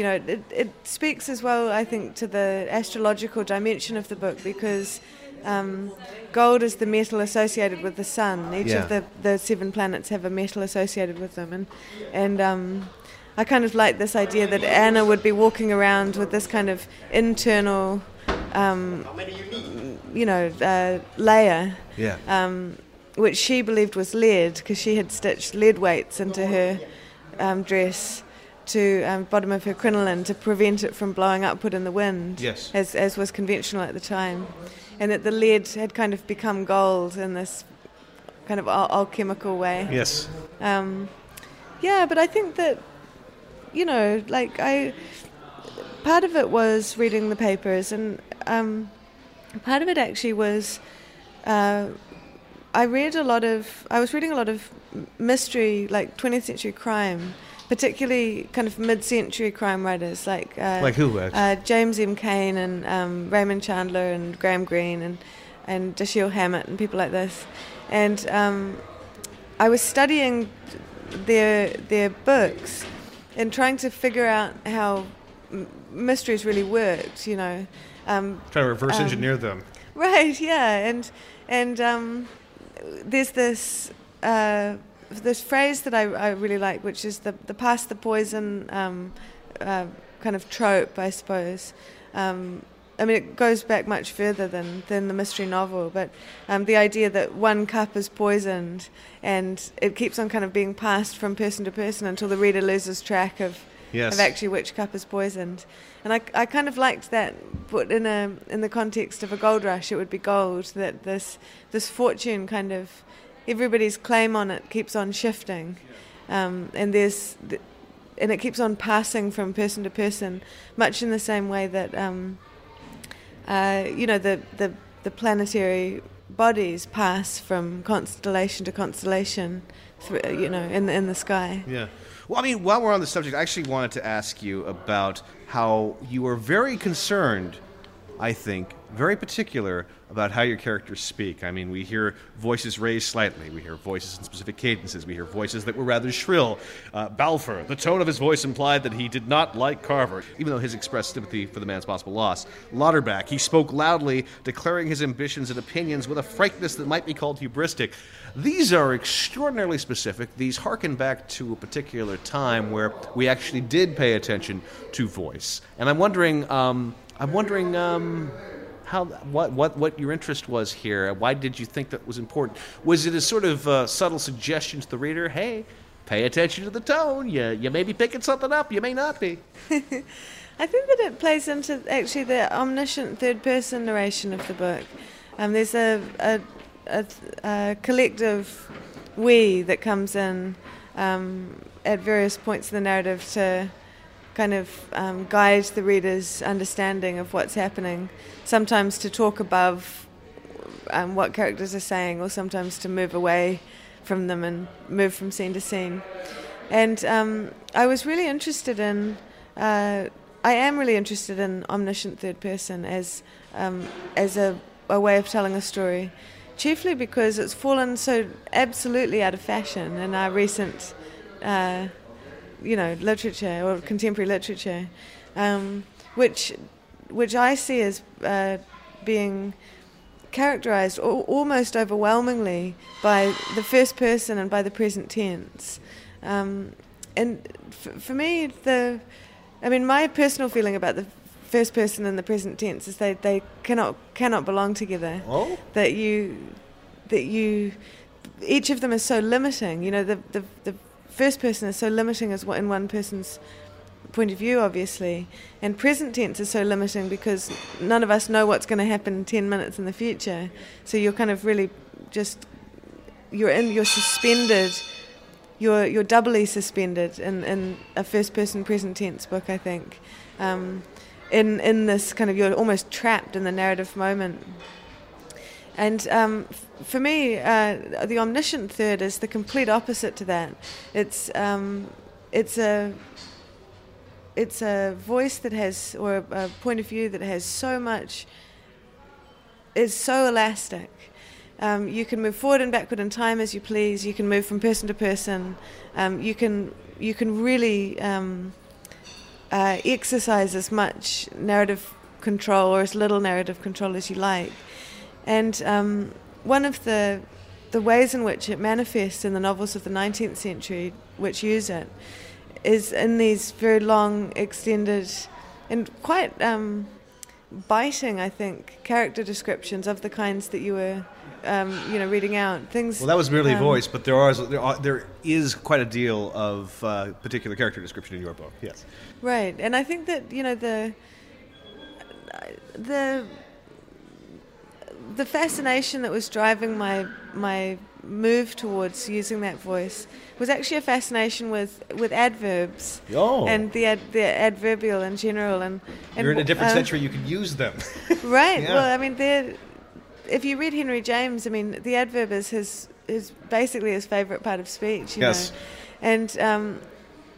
you know, it, it speaks as well, I think, to the astrological dimension of the book because um, gold is the metal associated with the sun. Each yeah. of the, the seven planets have a metal associated with them, and and um, I kind of like this idea that Anna would be walking around with this kind of internal, um, you know, uh, layer, yeah. Um, which she believed was lead because she had stitched lead weights into her um, dress to um, bottom of her crinoline to prevent it from blowing upward in the wind, yes. as, as was conventional at the time and that the lead had kind of become gold in this kind of alchemical way. Yes. Um, yeah, but I think that you know, like I, part of it was reading the papers, and um, part of it actually was. Uh, I read a lot of. I was reading a lot of mystery, like 20th century crime, particularly kind of mid-century crime writers like uh, like who uh, James M. Cain and um, Raymond Chandler and Graham Greene and and Dashiell Hammett and people like this, and um, I was studying their their books and trying to figure out how m- mysteries really worked. You know, um, trying to reverse um, engineer them. Right. Yeah. And and um, there's this. Uh, this phrase that I, I really like, which is the the pass the poison um, uh, kind of trope, I suppose. Um, I mean, it goes back much further than, than the mystery novel, but um, the idea that one cup is poisoned and it keeps on kind of being passed from person to person until the reader loses track of, yes. of actually which cup is poisoned. And I, I kind of liked that, but in a in the context of a gold rush, it would be gold that this this fortune kind of everybody's claim on it keeps on shifting, um, and there's and it keeps on passing from person to person, much in the same way that um, uh, you know the, the the planetary bodies pass from constellation to constellation, through, you know, in in the sky. Yeah. Well, I mean, while we're on the subject, I actually wanted to ask you about how you are very concerned, I think, very particular about how your characters speak. I mean, we hear voices raised slightly, we hear voices in specific cadences, we hear voices that were rather shrill. Uh, Balfour, the tone of his voice implied that he did not like Carver, even though his expressed sympathy for the man's possible loss. Lauderback, he spoke loudly, declaring his ambitions and opinions with a frankness that might be called hubristic. These are extraordinarily specific. These harken back to a particular time where we actually did pay attention to voice. And I'm wondering, um, I'm wondering. Um, how what what what your interest was here. Why did you think that was important? Was it a sort of uh, subtle suggestion to the reader? Hey, pay attention to the tone. You you may be picking something up. You may not be. [LAUGHS] I think that it plays into actually the omniscient third person narration of the book. Um, there's a, a, a, a, collective we that comes in um, at various points in the narrative to kind of um, guide the reader's understanding of what's happening. Sometimes to talk above um, what characters are saying, or sometimes to move away from them and move from scene to scene. And um, I was really interested in, uh, I am really interested in omniscient third person as um, as a, a way of telling a story, chiefly because it's fallen so absolutely out of fashion in our recent. Uh, you know, literature or contemporary literature, um, which which I see as uh, being characterized almost overwhelmingly by the first person and by the present tense. Um, and f- for me, the I mean, my personal feeling about the first person and the present tense is they, they cannot cannot belong together. Oh. That you that you each of them is so limiting. You know, the the, the first person is so limiting as in one person's point of view, obviously, and present tense is so limiting because none of us know what's going to happen 10 minutes in the future. So you're kind of really just you're in you're suspended. You're you're doubly suspended in, in a first person present tense book I think. Um, in in this kind of you're almost trapped in the narrative moment and um, for me, uh, the omniscient third is the complete opposite to that. It's um, it's a it's a voice that has or a, point of view that has so much is so elastic. Um, you can move forward and backward in time as you please. You can move from person to person. Um, you can you can really um, uh, exercise as much narrative control or as little narrative control as you like. And um, one of the the ways in which it manifests in the novels of the 19th century, which use it, is in these very long, extended, and quite um, biting, I think, character descriptions of the kinds that you were, um, you know, reading out. Things. Well, that was merely um, voice, but there are there, are, there is quite a deal of uh, particular character description in your book. Yes. Right, and I think that you know the the the fascination that was driving my my move towards using that voice was actually a fascination with, with adverbs oh. and the ad, the adverbial in general and, and you're in a different uh, century you can use them [LAUGHS] right yeah. well I mean if you read Henry James I mean the adverb is his is basically his favorite part of speech you yes. know and um,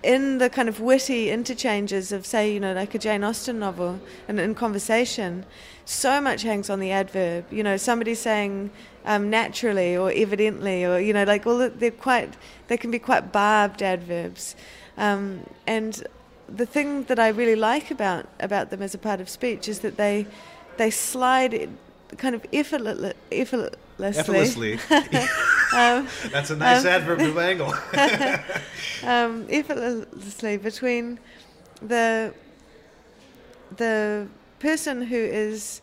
in the kind of witty interchanges of say you know like a Jane Austen novel and in conversation so much hangs on the adverb. You know, somebody saying um, naturally or evidently, or you know, like all they're quite they can be quite barbed adverbs. Um, and the thing that I really like about about them as a part of speech is that they they slide kind of effortlessly. Effortlessly. [LAUGHS] [LAUGHS] um, That's a nice um, adverb to [LAUGHS] angle. um, effortlessly between the the person who is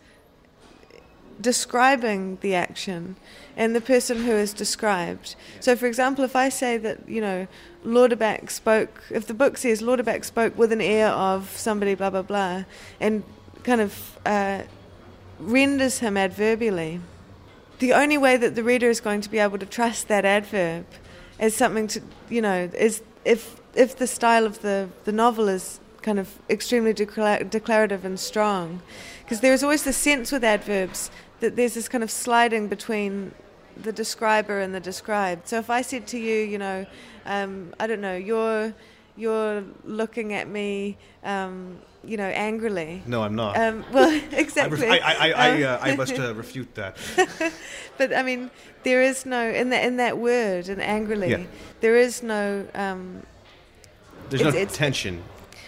describing the action and the person who is described. So, for example, if I say that, you know, Lauderback spoke, if the book says Lauderback spoke with an air of somebody, blah, blah, blah, and kind of uh, renders him adverbially, the only way that the reader is going to be able to trust that adverb is something to, you know, is if, if the style of the, the novel is kind of extremely decla- declarative and strong. Because there's always the sense with adverbs that there's this kind of sliding between the describer and the described. So if I said to you, you know, um, I don't know, you're you're looking at me, um, you know, angrily. No, I'm not. Um, well, [LAUGHS] I, exactly. I, I, I, Um, uh, I must uh, [LAUGHS] refute that. [LAUGHS] but I mean, there is no in that in that word and angrily. Yeah. There is no. Um, There's no It's- it's- tension.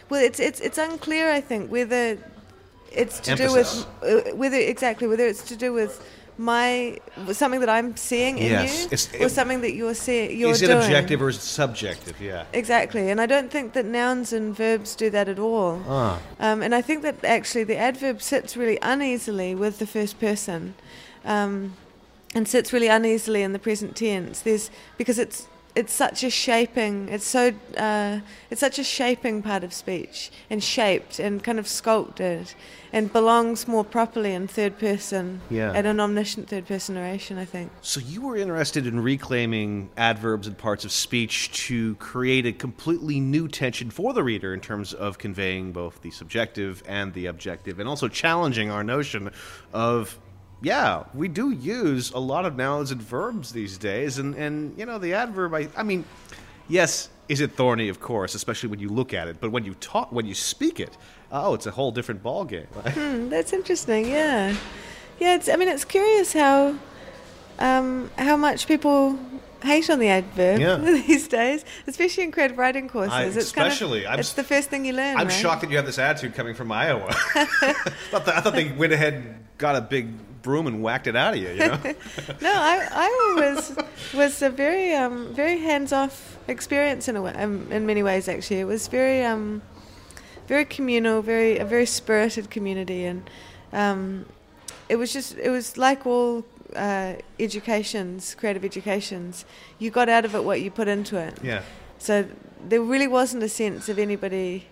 well, it's it's it's unclear. I think whether it's to Emphasis. do with uh, whether exactly whether it's to do with my something that I'm seeing in Yes, you it's- or it- something that you're seeing. You're Is it doing. objective or is it subjective? Yeah. Exactly, and I don't think that nouns and verbs do that at all. Ah. Um, and I think that actually the adverb sits really uneasily with the first person, um, and sits really uneasily in the present tense. There's because it's it's such a shaping. It's so uh, it's such a shaping part of speech and shaped and kind of sculpted, and belongs more properly in third person Yeah. and an omniscient third person narration. I think. So you were interested in reclaiming adverbs and parts of speech to create a completely new tension for the reader in terms of conveying both the subjective and the objective, and also challenging our notion of, yeah, we do use a lot of nouns and verbs these days, and and you know the adverb. I, I mean, yes, is it thorny? Of course, especially when you look at it, but when you talk, when you speak it, oh, it's a whole different ballgame. [LAUGHS] Hmm, that's interesting. Yeah, yeah. It's, I mean, it's curious how um, how much people hate on the adverb Yeah. [LAUGHS] these days, especially in creative writing courses. I- it's especially. kind of, it's the first thing you learn. I'm right? shocked that you have this attitude coming from Iowa. [LAUGHS] I, thought that- I thought they went ahead, and got a big broom, and whacked it out of you. You know? [LAUGHS] No, I, I was was a very um, very hands off experience in a way, um, in many ways. Actually, it was very um, very communal, very a very spirited community, and um, it was just it was like all uh, educations, creative educations. You got out of it what you put into it. yeah. So there really wasn't a sense of anybody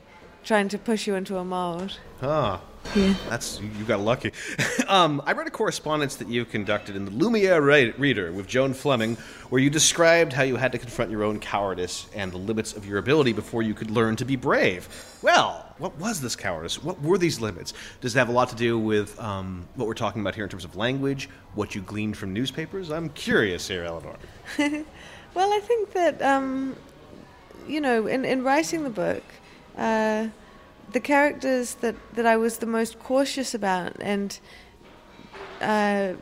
trying to push you into a mold. Ah, Yeah. that's you got lucky. [LAUGHS] um, I read a correspondence that you conducted in the Lumiere Reader with Joan Fleming, where you described how you had to confront your own cowardice and the limits of your ability before you could learn to be brave. Well, what was this cowardice? What were these limits? Does it have a lot to do with um, what we're talking about here in terms of language? What you gleaned from newspapers? I'm curious here, Eleanor. [LAUGHS] Well, I think that um, you know, in, in writing the book, uh, the characters that, that I was the most cautious about and uh,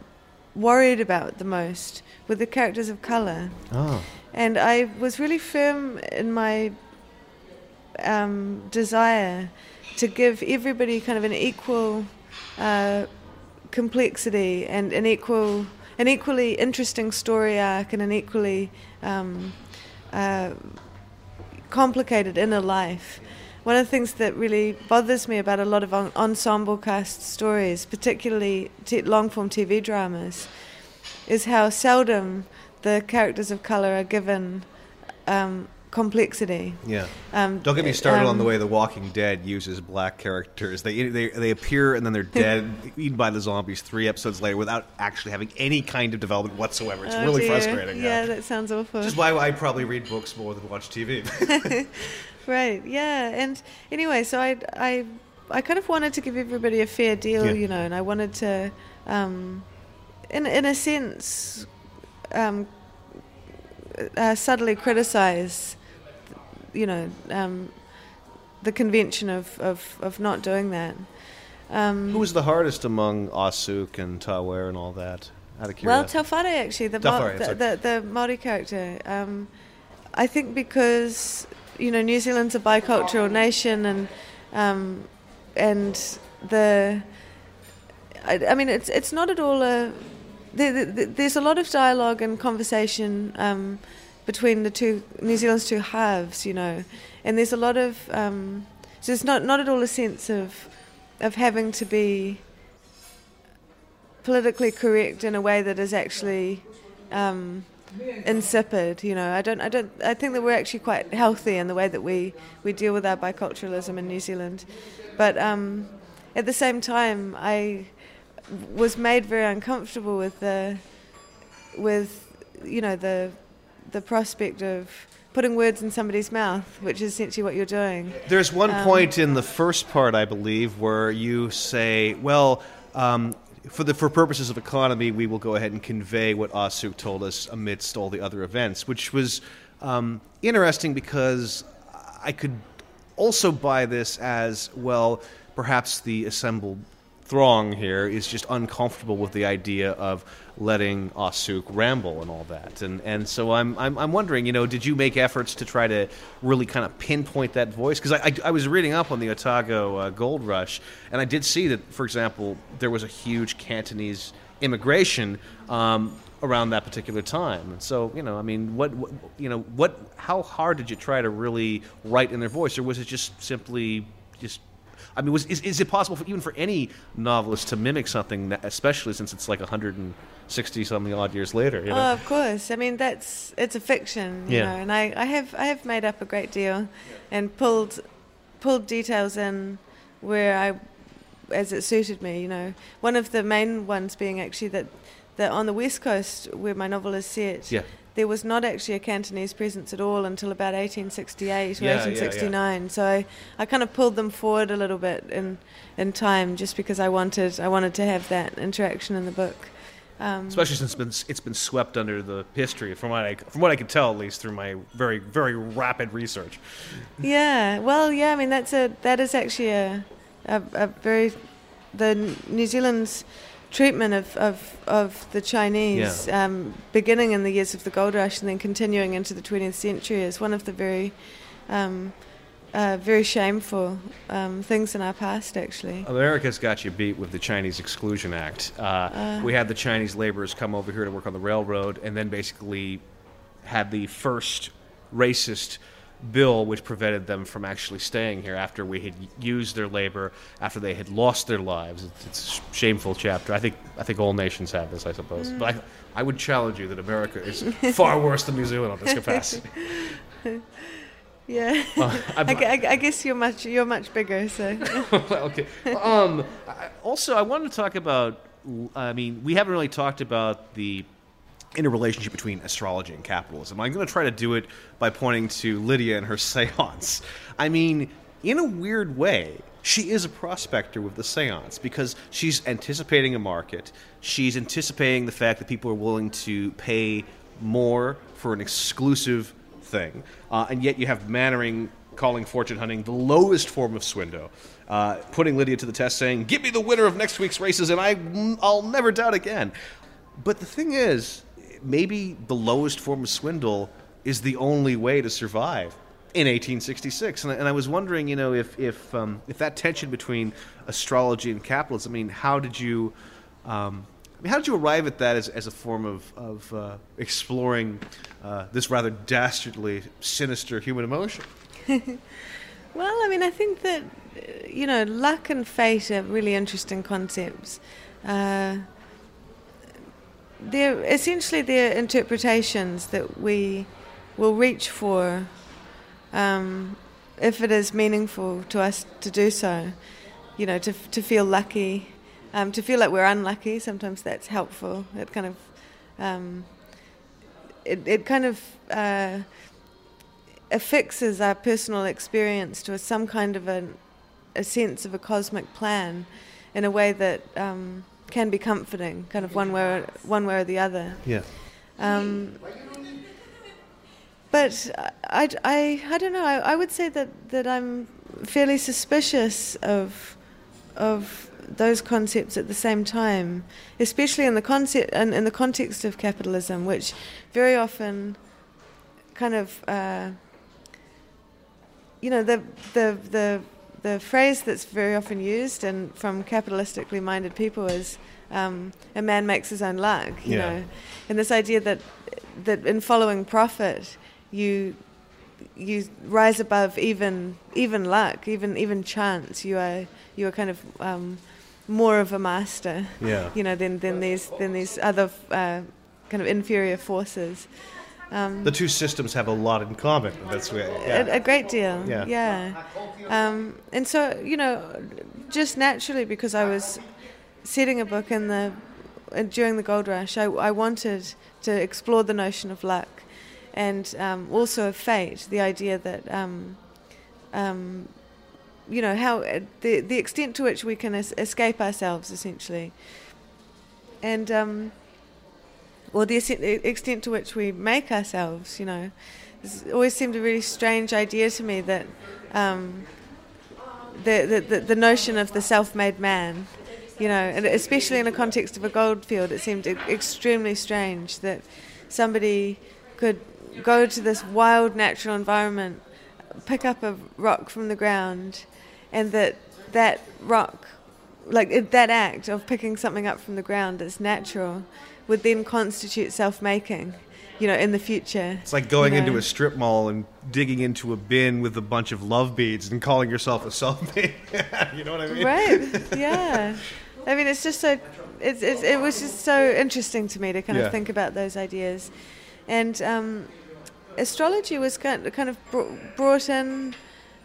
worried about the most were the characters of color, Oh. and I was really firm in my um, desire to give everybody kind of an equal uh, complexity and an equal, an equally interesting story arc and an equally um, uh, complicated inner life. One of the things that really bothers me about a lot of en- ensemble cast stories, particularly t- long form TV dramas, is how seldom the characters of color are given um, complexity. Yeah. Um, Don't get me started on the um, way The Walking Dead uses black characters. They they, they appear and then they're dead, eaten by the zombies three episodes later without actually having any kind of development whatsoever. It's oh really dear. frustrating. Yeah, that sounds awful. Which is why I probably read books more than watch TV. [LAUGHS] [LAUGHS] Right. Yeah. And anyway, so I I I kind of wanted to give everybody a fair deal, Yeah. you know, and I wanted to, um, in in a sense, um, uh, subtly criticize, you know, um, the convention of, of, of not doing that. Um, Who was the hardest among Asuk and Tawer and all that? Out of Well. Tauwhare actually, the, Tauwhare, Mau- the, the the Maori character. Um, I think because you know New Zealand's a bicultural nation, and um, and the I, I mean it's it's not at all a there, there, there's a lot of dialogue and conversation um, between the two New Zealand's two halves, you know, and there's a lot of um, so it's not not at all a sense of of having to be politically correct in a way that is actually um, insipid. You know, I don't, I don't, I think that we're actually quite healthy in the way that we we deal with our biculturalism in New Zealand, but um, at the same time, I was made very uncomfortable with the with you know the the prospect of putting words in somebody's mouth, which is essentially what you're doing. There's one um, point in the first part, I believe, where you say, "Well, um, for the for purposes of economy, we will go ahead and convey what Asuk told us amidst all the other events," which was um, interesting because I could also buy this as well. Perhaps the assembled throng here is just uncomfortable with the idea of letting Asuk ramble and all that. And and so I'm, I'm I'm wondering, you know, did you make efforts to try to really kind of pinpoint that voice? Because I, I, I was reading up on the Otago uh, Gold Rush, and I did see that, for example, there was a huge Cantonese immigration. Um, around that particular time. And so, you know, I mean, what, what, you know, what, how hard did you try to really write in their voice, or was it just simply just I mean, was is, is it possible for, even for any novelist to mimic something, that, especially since it's like 160 something odd years later? You know? Oh, of course. I mean, that's it's a fiction, you Yeah. know, and I, I have I have made up a great deal, and pulled pulled details in where I, as it suited me. You know, one of the main ones being actually that that on the west coast where my novel is set. Yeah. There was not actually a Cantonese presence at all until about 1868 or Yeah, yeah, yeah. 1869. So I, I kind of pulled them forward a little bit in in time, just because I wanted I wanted to have that interaction in the book. Um, Especially since it's been, it's been swept under the history, from what I from what I could tell, at least through my very very rapid research. Yeah, well, yeah. I mean, that's a that is actually a a, a very the New Zealand's treatment of of, of the Chinese, um, beginning in the years of the gold rush and then continuing into the 20th century, is one of the very um, uh, very shameful um, things in our past. Actually, America's got you beat with the Chinese Exclusion Act. Uh, we had the Chinese laborers come over here to work on the railroad, and then basically had the first racist bill which prevented them from actually staying here after we had used their labor after they had lost their lives. It's, it's a shameful chapter. I think I think all nations have this, I suppose. But I, I would challenge you that America is [LAUGHS] far worse than New Zealand on this capacity. [LAUGHS] yeah. [LAUGHS] Uh, I, I, I guess you're much you're much bigger, so okay. Um, I- also, I wanted to talk about. I mean, we haven't really talked about the interrelationship between astrology and capitalism. I'm going to try to do it by pointing to Lydia and her [LAUGHS] séance. I mean, in a weird way, she is a prospector with the séance because she's anticipating a market. She's anticipating the fact that people are willing to pay more for an exclusive thing, uh, and yet you have Mannering calling fortune hunting the lowest form of swindle, uh, putting Lydia to the test, saying, "Give me the winner of next week's races, and I, I'll never doubt again." But the thing is, maybe the lowest form of swindle is the only way to survive in 1866. And I, and I was wondering, you know, if if um, if that tension between astrology and capitalism. I mean, how did you? Um, I mean, how did you arrive at that as, as a form of, of uh, exploring uh, this rather dastardly, sinister human emotion? [LAUGHS] Well, I mean, I think that uh, you know, luck and fate are really interesting concepts. Uh, they're essentially they're interpretations that we will reach for um, if it is meaningful to us to do so. You know, to to feel lucky, um, to feel like we're unlucky. Sometimes that's helpful. It kind of um, it it kind of uh, affixes our personal experience to a, some kind of a, a sense of a cosmic plan in a way that um, can be comforting, kind of one way or, one way or the other. Yeah. Um, but I, I, I don't know. I, I would say that, that I'm fairly suspicious of of those concepts at the same time, especially in the concept in, in the context of capitalism, which very often kind of uh, you know the the the the phrase that's very often used and from capitalistically minded people is um, a man makes his own luck you Yeah. know and this idea that that in following profit you you rise above even even luck even even chance you are you are kind of um, more of a master Yeah. you know than than these than these other uh, kind of inferior forces um, The two systems have a lot in common. That's where, a, a great deal. Yeah. Yeah. Um, and so, you know, just naturally, because I was setting a book in the uh, during the gold rush, I, I wanted to explore the notion of luck, and um, also of fate. The idea that, um, um, you know, how uh, the the extent to which we can es- escape ourselves, essentially. And um, or the extent to which we make ourselves. You know, it's always seemed a really strange idea to me that um, the, the the notion of the self-made man. You know, and especially in the context of a goldfield, it seemed extremely strange that somebody could go to this wild natural environment, pick up a rock from the ground, and that that rock, like that act of picking something up from the ground that's natural, would then constitute self-making you know, in the future. It's like going you know. into a strip mall and digging into a bin with a bunch of love beads and calling yourself a self-made. [LAUGHS] you know what I mean? Right. [LAUGHS] Yeah. I mean, it's just so. It's, it's, it was just so interesting to me to kind Yeah. of think about those ideas, and um, astrology was kind of, kind of brought in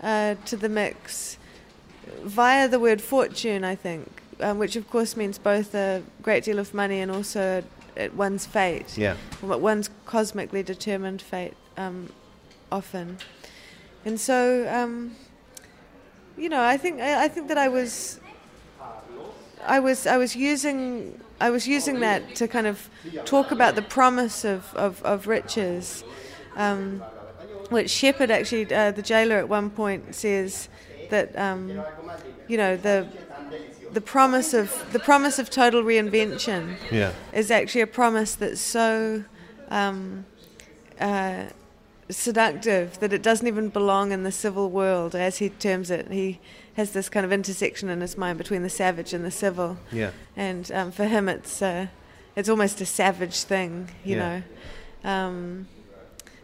uh, to the mix via the word fortune, I think, um, which of course means both a great deal of money and also one's fate. Yeah. One's cosmically determined fate um, often. And so, um, you know, I think I, I think that I was, I was I was using I was using that to kind of talk about the promise of of, of riches, um, which Shepard actually uh, the jailer at one point says that um, you know the the promise of the promise of total reinvention Yeah. is actually a promise that's so um, uh, seductive that it doesn't even belong in the civil world, as he terms it. He has this kind of intersection in his mind between the savage and the civil, Yeah. and um, for him, it's uh, it's almost a savage thing, you Yeah. know. Um,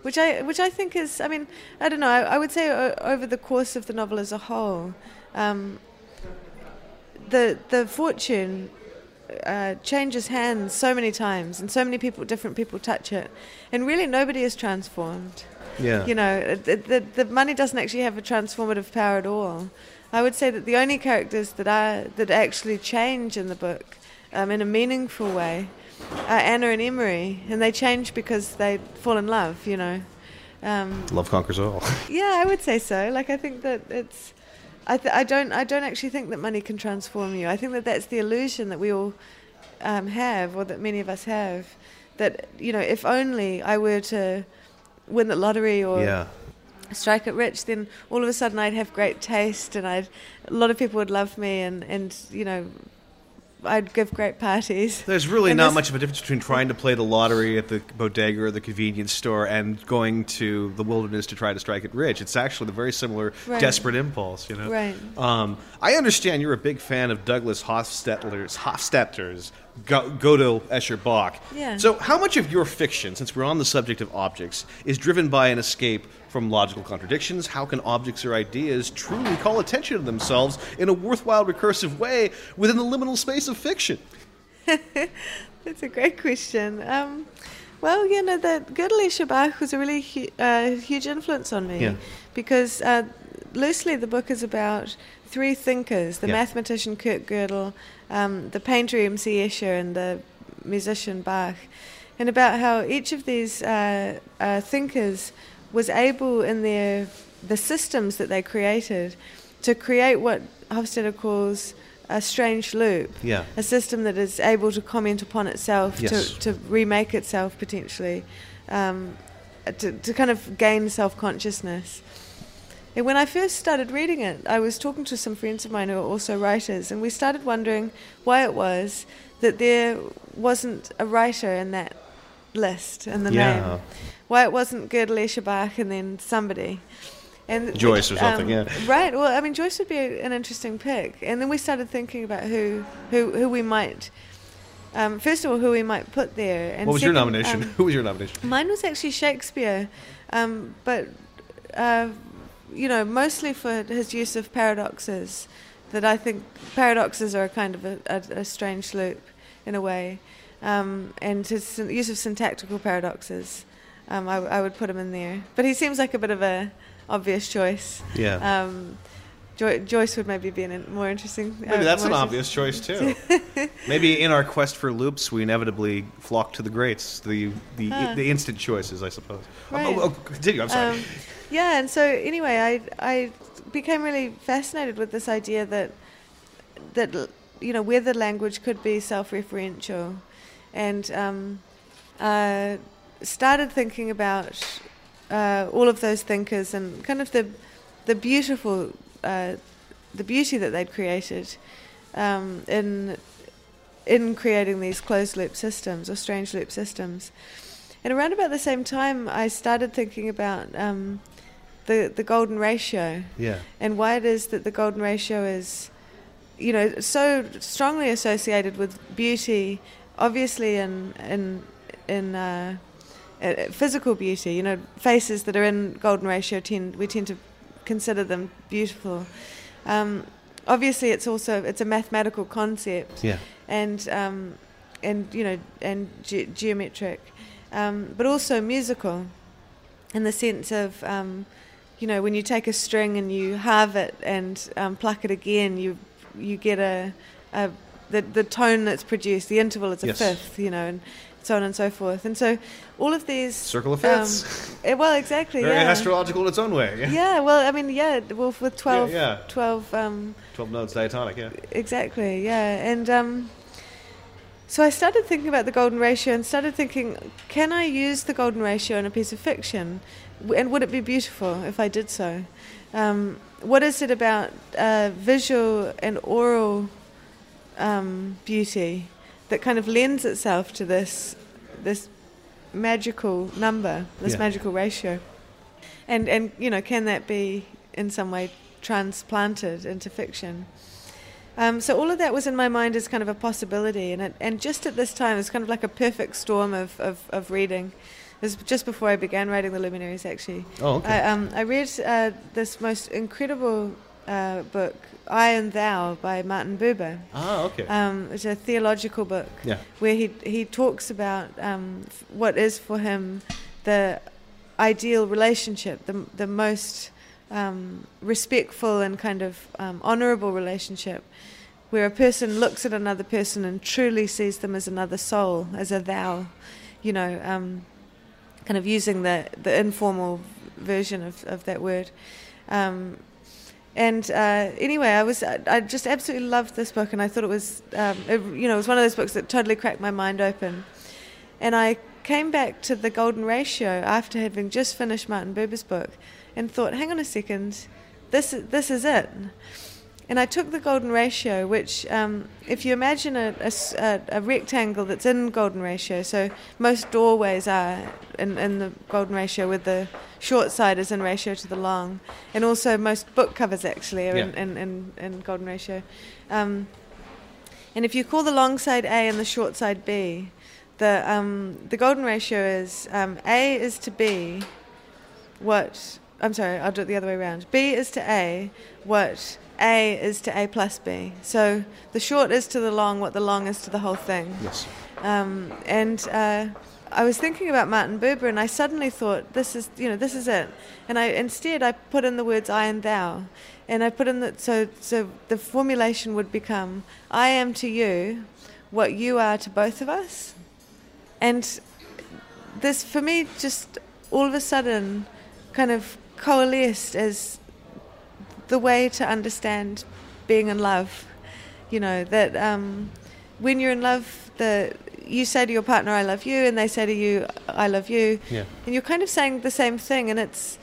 which I which I think is, I mean, I don't know. I, I would say o- over the course of the novel as a whole, um, the the fortune uh, changes hands so many times, and so many people, different people, touch it, and really nobody is transformed. Yeah. You know, the, the, the money doesn't actually have a transformative power at all. I would say that the only characters that are that actually change in the book, um, in a meaningful way, are Anna and Emery, and they change because they fall in love. You know. Um, Love conquers all. [LAUGHS] yeah, I would say so. Like I think that it's. I, th- I don't. I don't actually think that money can transform you. I think that that's the illusion that we all um, have, or that many of us have. That you know, if only I were to win the lottery or yeah. strike it rich, then all of a sudden I'd have great taste, and I'd a lot of people would love me, and and you know, I'd give great parties. There's really And not much of a difference between trying to play the lottery at the bodega or the convenience store and going to the wilderness to try to strike it rich. It's actually the very similar Right. desperate impulse, you know. Right. Um, I understand you're a big fan of Douglas Hofstadter's Hofstadter's Go- Godel Escher Bach. Yeah. So, how much of your fiction, since we're on the subject of objects, is driven by an escape from logical contradictions? How can objects or ideas truly call attention to themselves in a worthwhile recursive way within the liminal space of fiction? [LAUGHS] That's a great question. Um, well, you know, that Gödel Escher Bach was a really hu- uh, huge influence on me Yeah. because uh, loosely the book is about three thinkers: the Yeah. mathematician Kurt Gödel, um, the painter M.C. Escher, and the musician Bach, and about how each of these uh, uh, thinkers was able, in their the systems that they created, to create what Hofstadter calls a strange loop Yeah. a system that is able to comment upon itself, Yes. to, to remake itself potentially, um, to, to kind of gain self consciousness. And when I first started reading it, I was talking to some friends of mine who are also writers, and we started wondering why it was that there wasn't a writer in that list in the Yeah. name. Why it wasn't Gödel Escher Bach and then somebody. And Joyce or something, um, yeah. Right. Well, I mean, Joyce would be a, an interesting pick. And then we started thinking about who who, who we might. Um, first of all, who we might put there. And what was your nomination? um, [LAUGHS] Who was your nomination? Mine was actually Shakespeare, um, but uh, you know, mostly for his use of paradoxes. That I think paradoxes are a kind of a, a, a strange loop, in a way, um, and his use of syntactical paradoxes. Um, I, I would put him in there, but he seems like a bit of a obvious choice. Yeah. Um, Jo- Joyce would maybe be an in- more interesting. uh, Maybe that's an obvious choice too. [LAUGHS] Maybe in our quest for loops, we inevitably flock to the greats, the the, Ah. the instant choices, I suppose. Oh, Right. Oh, oh, continue. I'm sorry. Um, yeah, and so anyway, I I became really fascinated with this idea that that you know whether language could be self-referential, and um, uh, started thinking about uh, all of those thinkers and kind of the the beautiful uh, the beauty that they'd created um, in in creating these closed loop systems or strange loop systems. And around about the same time, I started thinking about um, the the golden ratio Yeah. and why it is that the golden ratio is, you know, so strongly associated with beauty, obviously in in in uh, uh, physical beauty. You know, faces that are in golden ratio tend we tend to consider them beautiful. Um, obviously, it's also it's a mathematical concept Yeah. and um, and you know and ge- geometric, um, but also musical, in the sense of um, you know when you take a string and you halve it and um, pluck it again, you you get a, a the the tone that's produced. The interval is a Yes. fifth, you know, and so on and so forth. And so all of these Circle of um, fifths. eh, well, exactly. Very yeah. astrological in its own way. Yeah, well, I mean, yeah, well, with 12, yeah. 12 um, 12 notes diatonic, yeah. Exactly, yeah. And um, so I started thinking about the golden ratio and started thinking, can I use the golden ratio in a piece of fiction? And would it be beautiful if I did so? Um, what is it about uh, visual and oral um, beauty that kind of lends itself to this this magical number, this Yeah. magical ratio? And and you know, can that be in some way transplanted into fiction? Um, so all of that was in my mind as kind of a possibility, and it, and just at this time, it's kind of like a perfect storm of, of, of reading. It was just before I began writing the Luminaries, actually. Oh, okay. I, um, I read uh, this most incredible uh, book, I and Thou, by Martin Buber. ah, okay. Um, it's a theological book yeah. where he he talks about um, what is for him the ideal relationship, the the most um, respectful and kind of um, honourable relationship, where a person looks at another person and truly sees them as another soul, as a thou, you know, um, kind of using the the informal version of of that word. Um, and uh, anyway, I was I, just absolutely loved this book, and I thought it was um, it, you know it was one of those books that totally cracked my mind open. And I came back to the Golden Ratio after having just finished Martin Buber's book, and thought, hang on a second, this this is it. And I took the Golden Ratio, which um, if you imagine a rectangle that's in Golden Ratio, so most doorways are in, in the Golden Ratio with the short side is in ratio to the long, and also most book covers actually are in, Yeah. in, in, in Golden Ratio. Um, and if you call the long side A and the short side B, the um, the golden ratio is um, A is to B what I'm sorry, I'll do it the other way around. B is to A what A is to A plus B. So the short is to the long what the long is to the whole thing. Yes. Um, and uh, I was thinking about Martin Buber, and I suddenly thought, this is, you know, this is it. And I instead I put in the words I and thou, and I put in the so so the formulation would become I am to you what you are to both of us, and this for me just all of a sudden kind of coalesced as the way to understand being in love. You know that um, when you're in love, the you say to your partner, "I love you," and they say to you, "I love you," Yeah. and you're kind of saying the same thing, and it's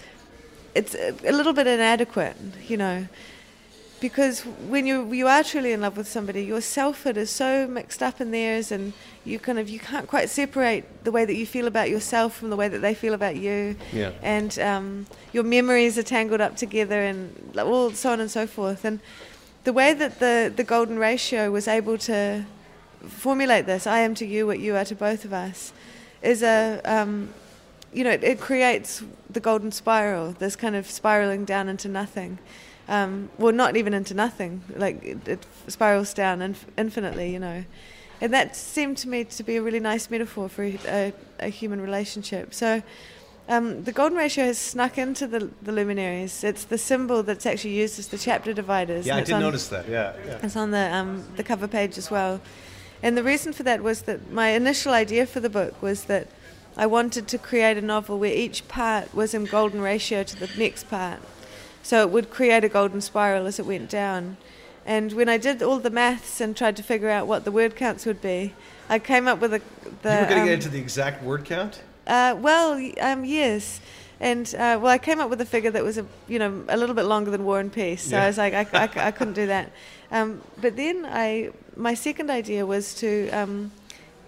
it's a a little bit inadequate, you know, because when you you are truly in love with somebody, your selfhood is so mixed up in theirs, and you kind of you can't quite separate the way that you feel about yourself from the way that they feel about you Yeah. and um, your memories are tangled up together and all so on and so forth. And the way that the, the golden ratio was able to formulate this, I am to you what you are to both of us, is a, um, you know, it, it creates the golden spiral, this kind of spiraling down into nothing. Um, well, not even into nothing, like it, it spirals down inf- infinitely, you know. And that seemed to me to be a really nice metaphor for a, a, a human relationship. So um, the golden ratio has snuck into the, the luminaries. It's the symbol that's actually used as the chapter dividers. Yeah, I did on- notice that. Yeah. yeah. it's on the um, the cover page as well. And the reason for that was that my initial idea for the book was that I wanted to create a novel where each part was in golden ratio to the next part. So it would create a golden spiral as it went down. And when I did all the maths and tried to figure out what the word counts would be, I came up with a, the. you were going to um, get into the exact word count. Uh, well, um, yes. And uh, well, I came up with a figure that was a you know a little bit longer than War and Peace, so Yeah. I was like I, I, I couldn't do that. [LAUGHS] Um, but then I my second idea was to um,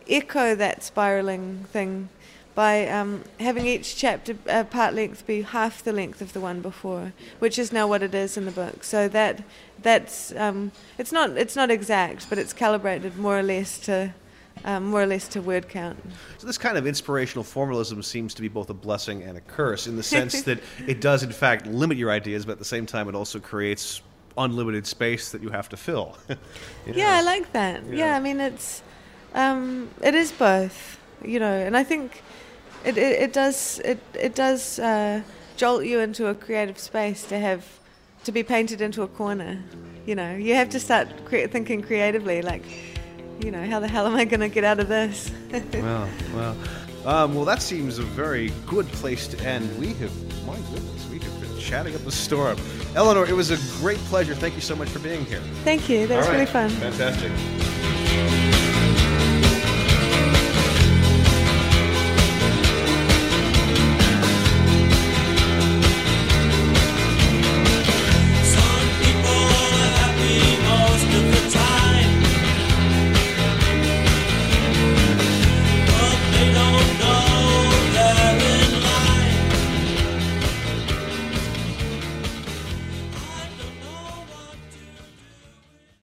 echo that spiraling thing by um, having each chapter uh, part length be half the length of the one before, which is now what it is in the book. So that that's um, it's not it's not exact, but it's calibrated more or less to um, more or less to word count. So this kind of inspirational formalism seems to be both a blessing and a curse in the [LAUGHS] sense that it does, in fact, limit your ideas, but at the same time, it also creates unlimited space that you have to fill. [LAUGHS] Yeah, I like that. Yeah, Yeah. I mean it's um, it is both, you know, and I think it it, it does it it does uh, jolt you into a creative space to have to be painted into a corner. You know, you have to start cre- thinking creatively, like, you know, how the hell am I going to get out of this? [LAUGHS] well, well, um, well, that seems a very good place to end. We have, my goodness, we have been chatting up a storm. Eleanor, it was a great pleasure. Thank you so much for being here. Thank you. That was All really fun. Fantastic.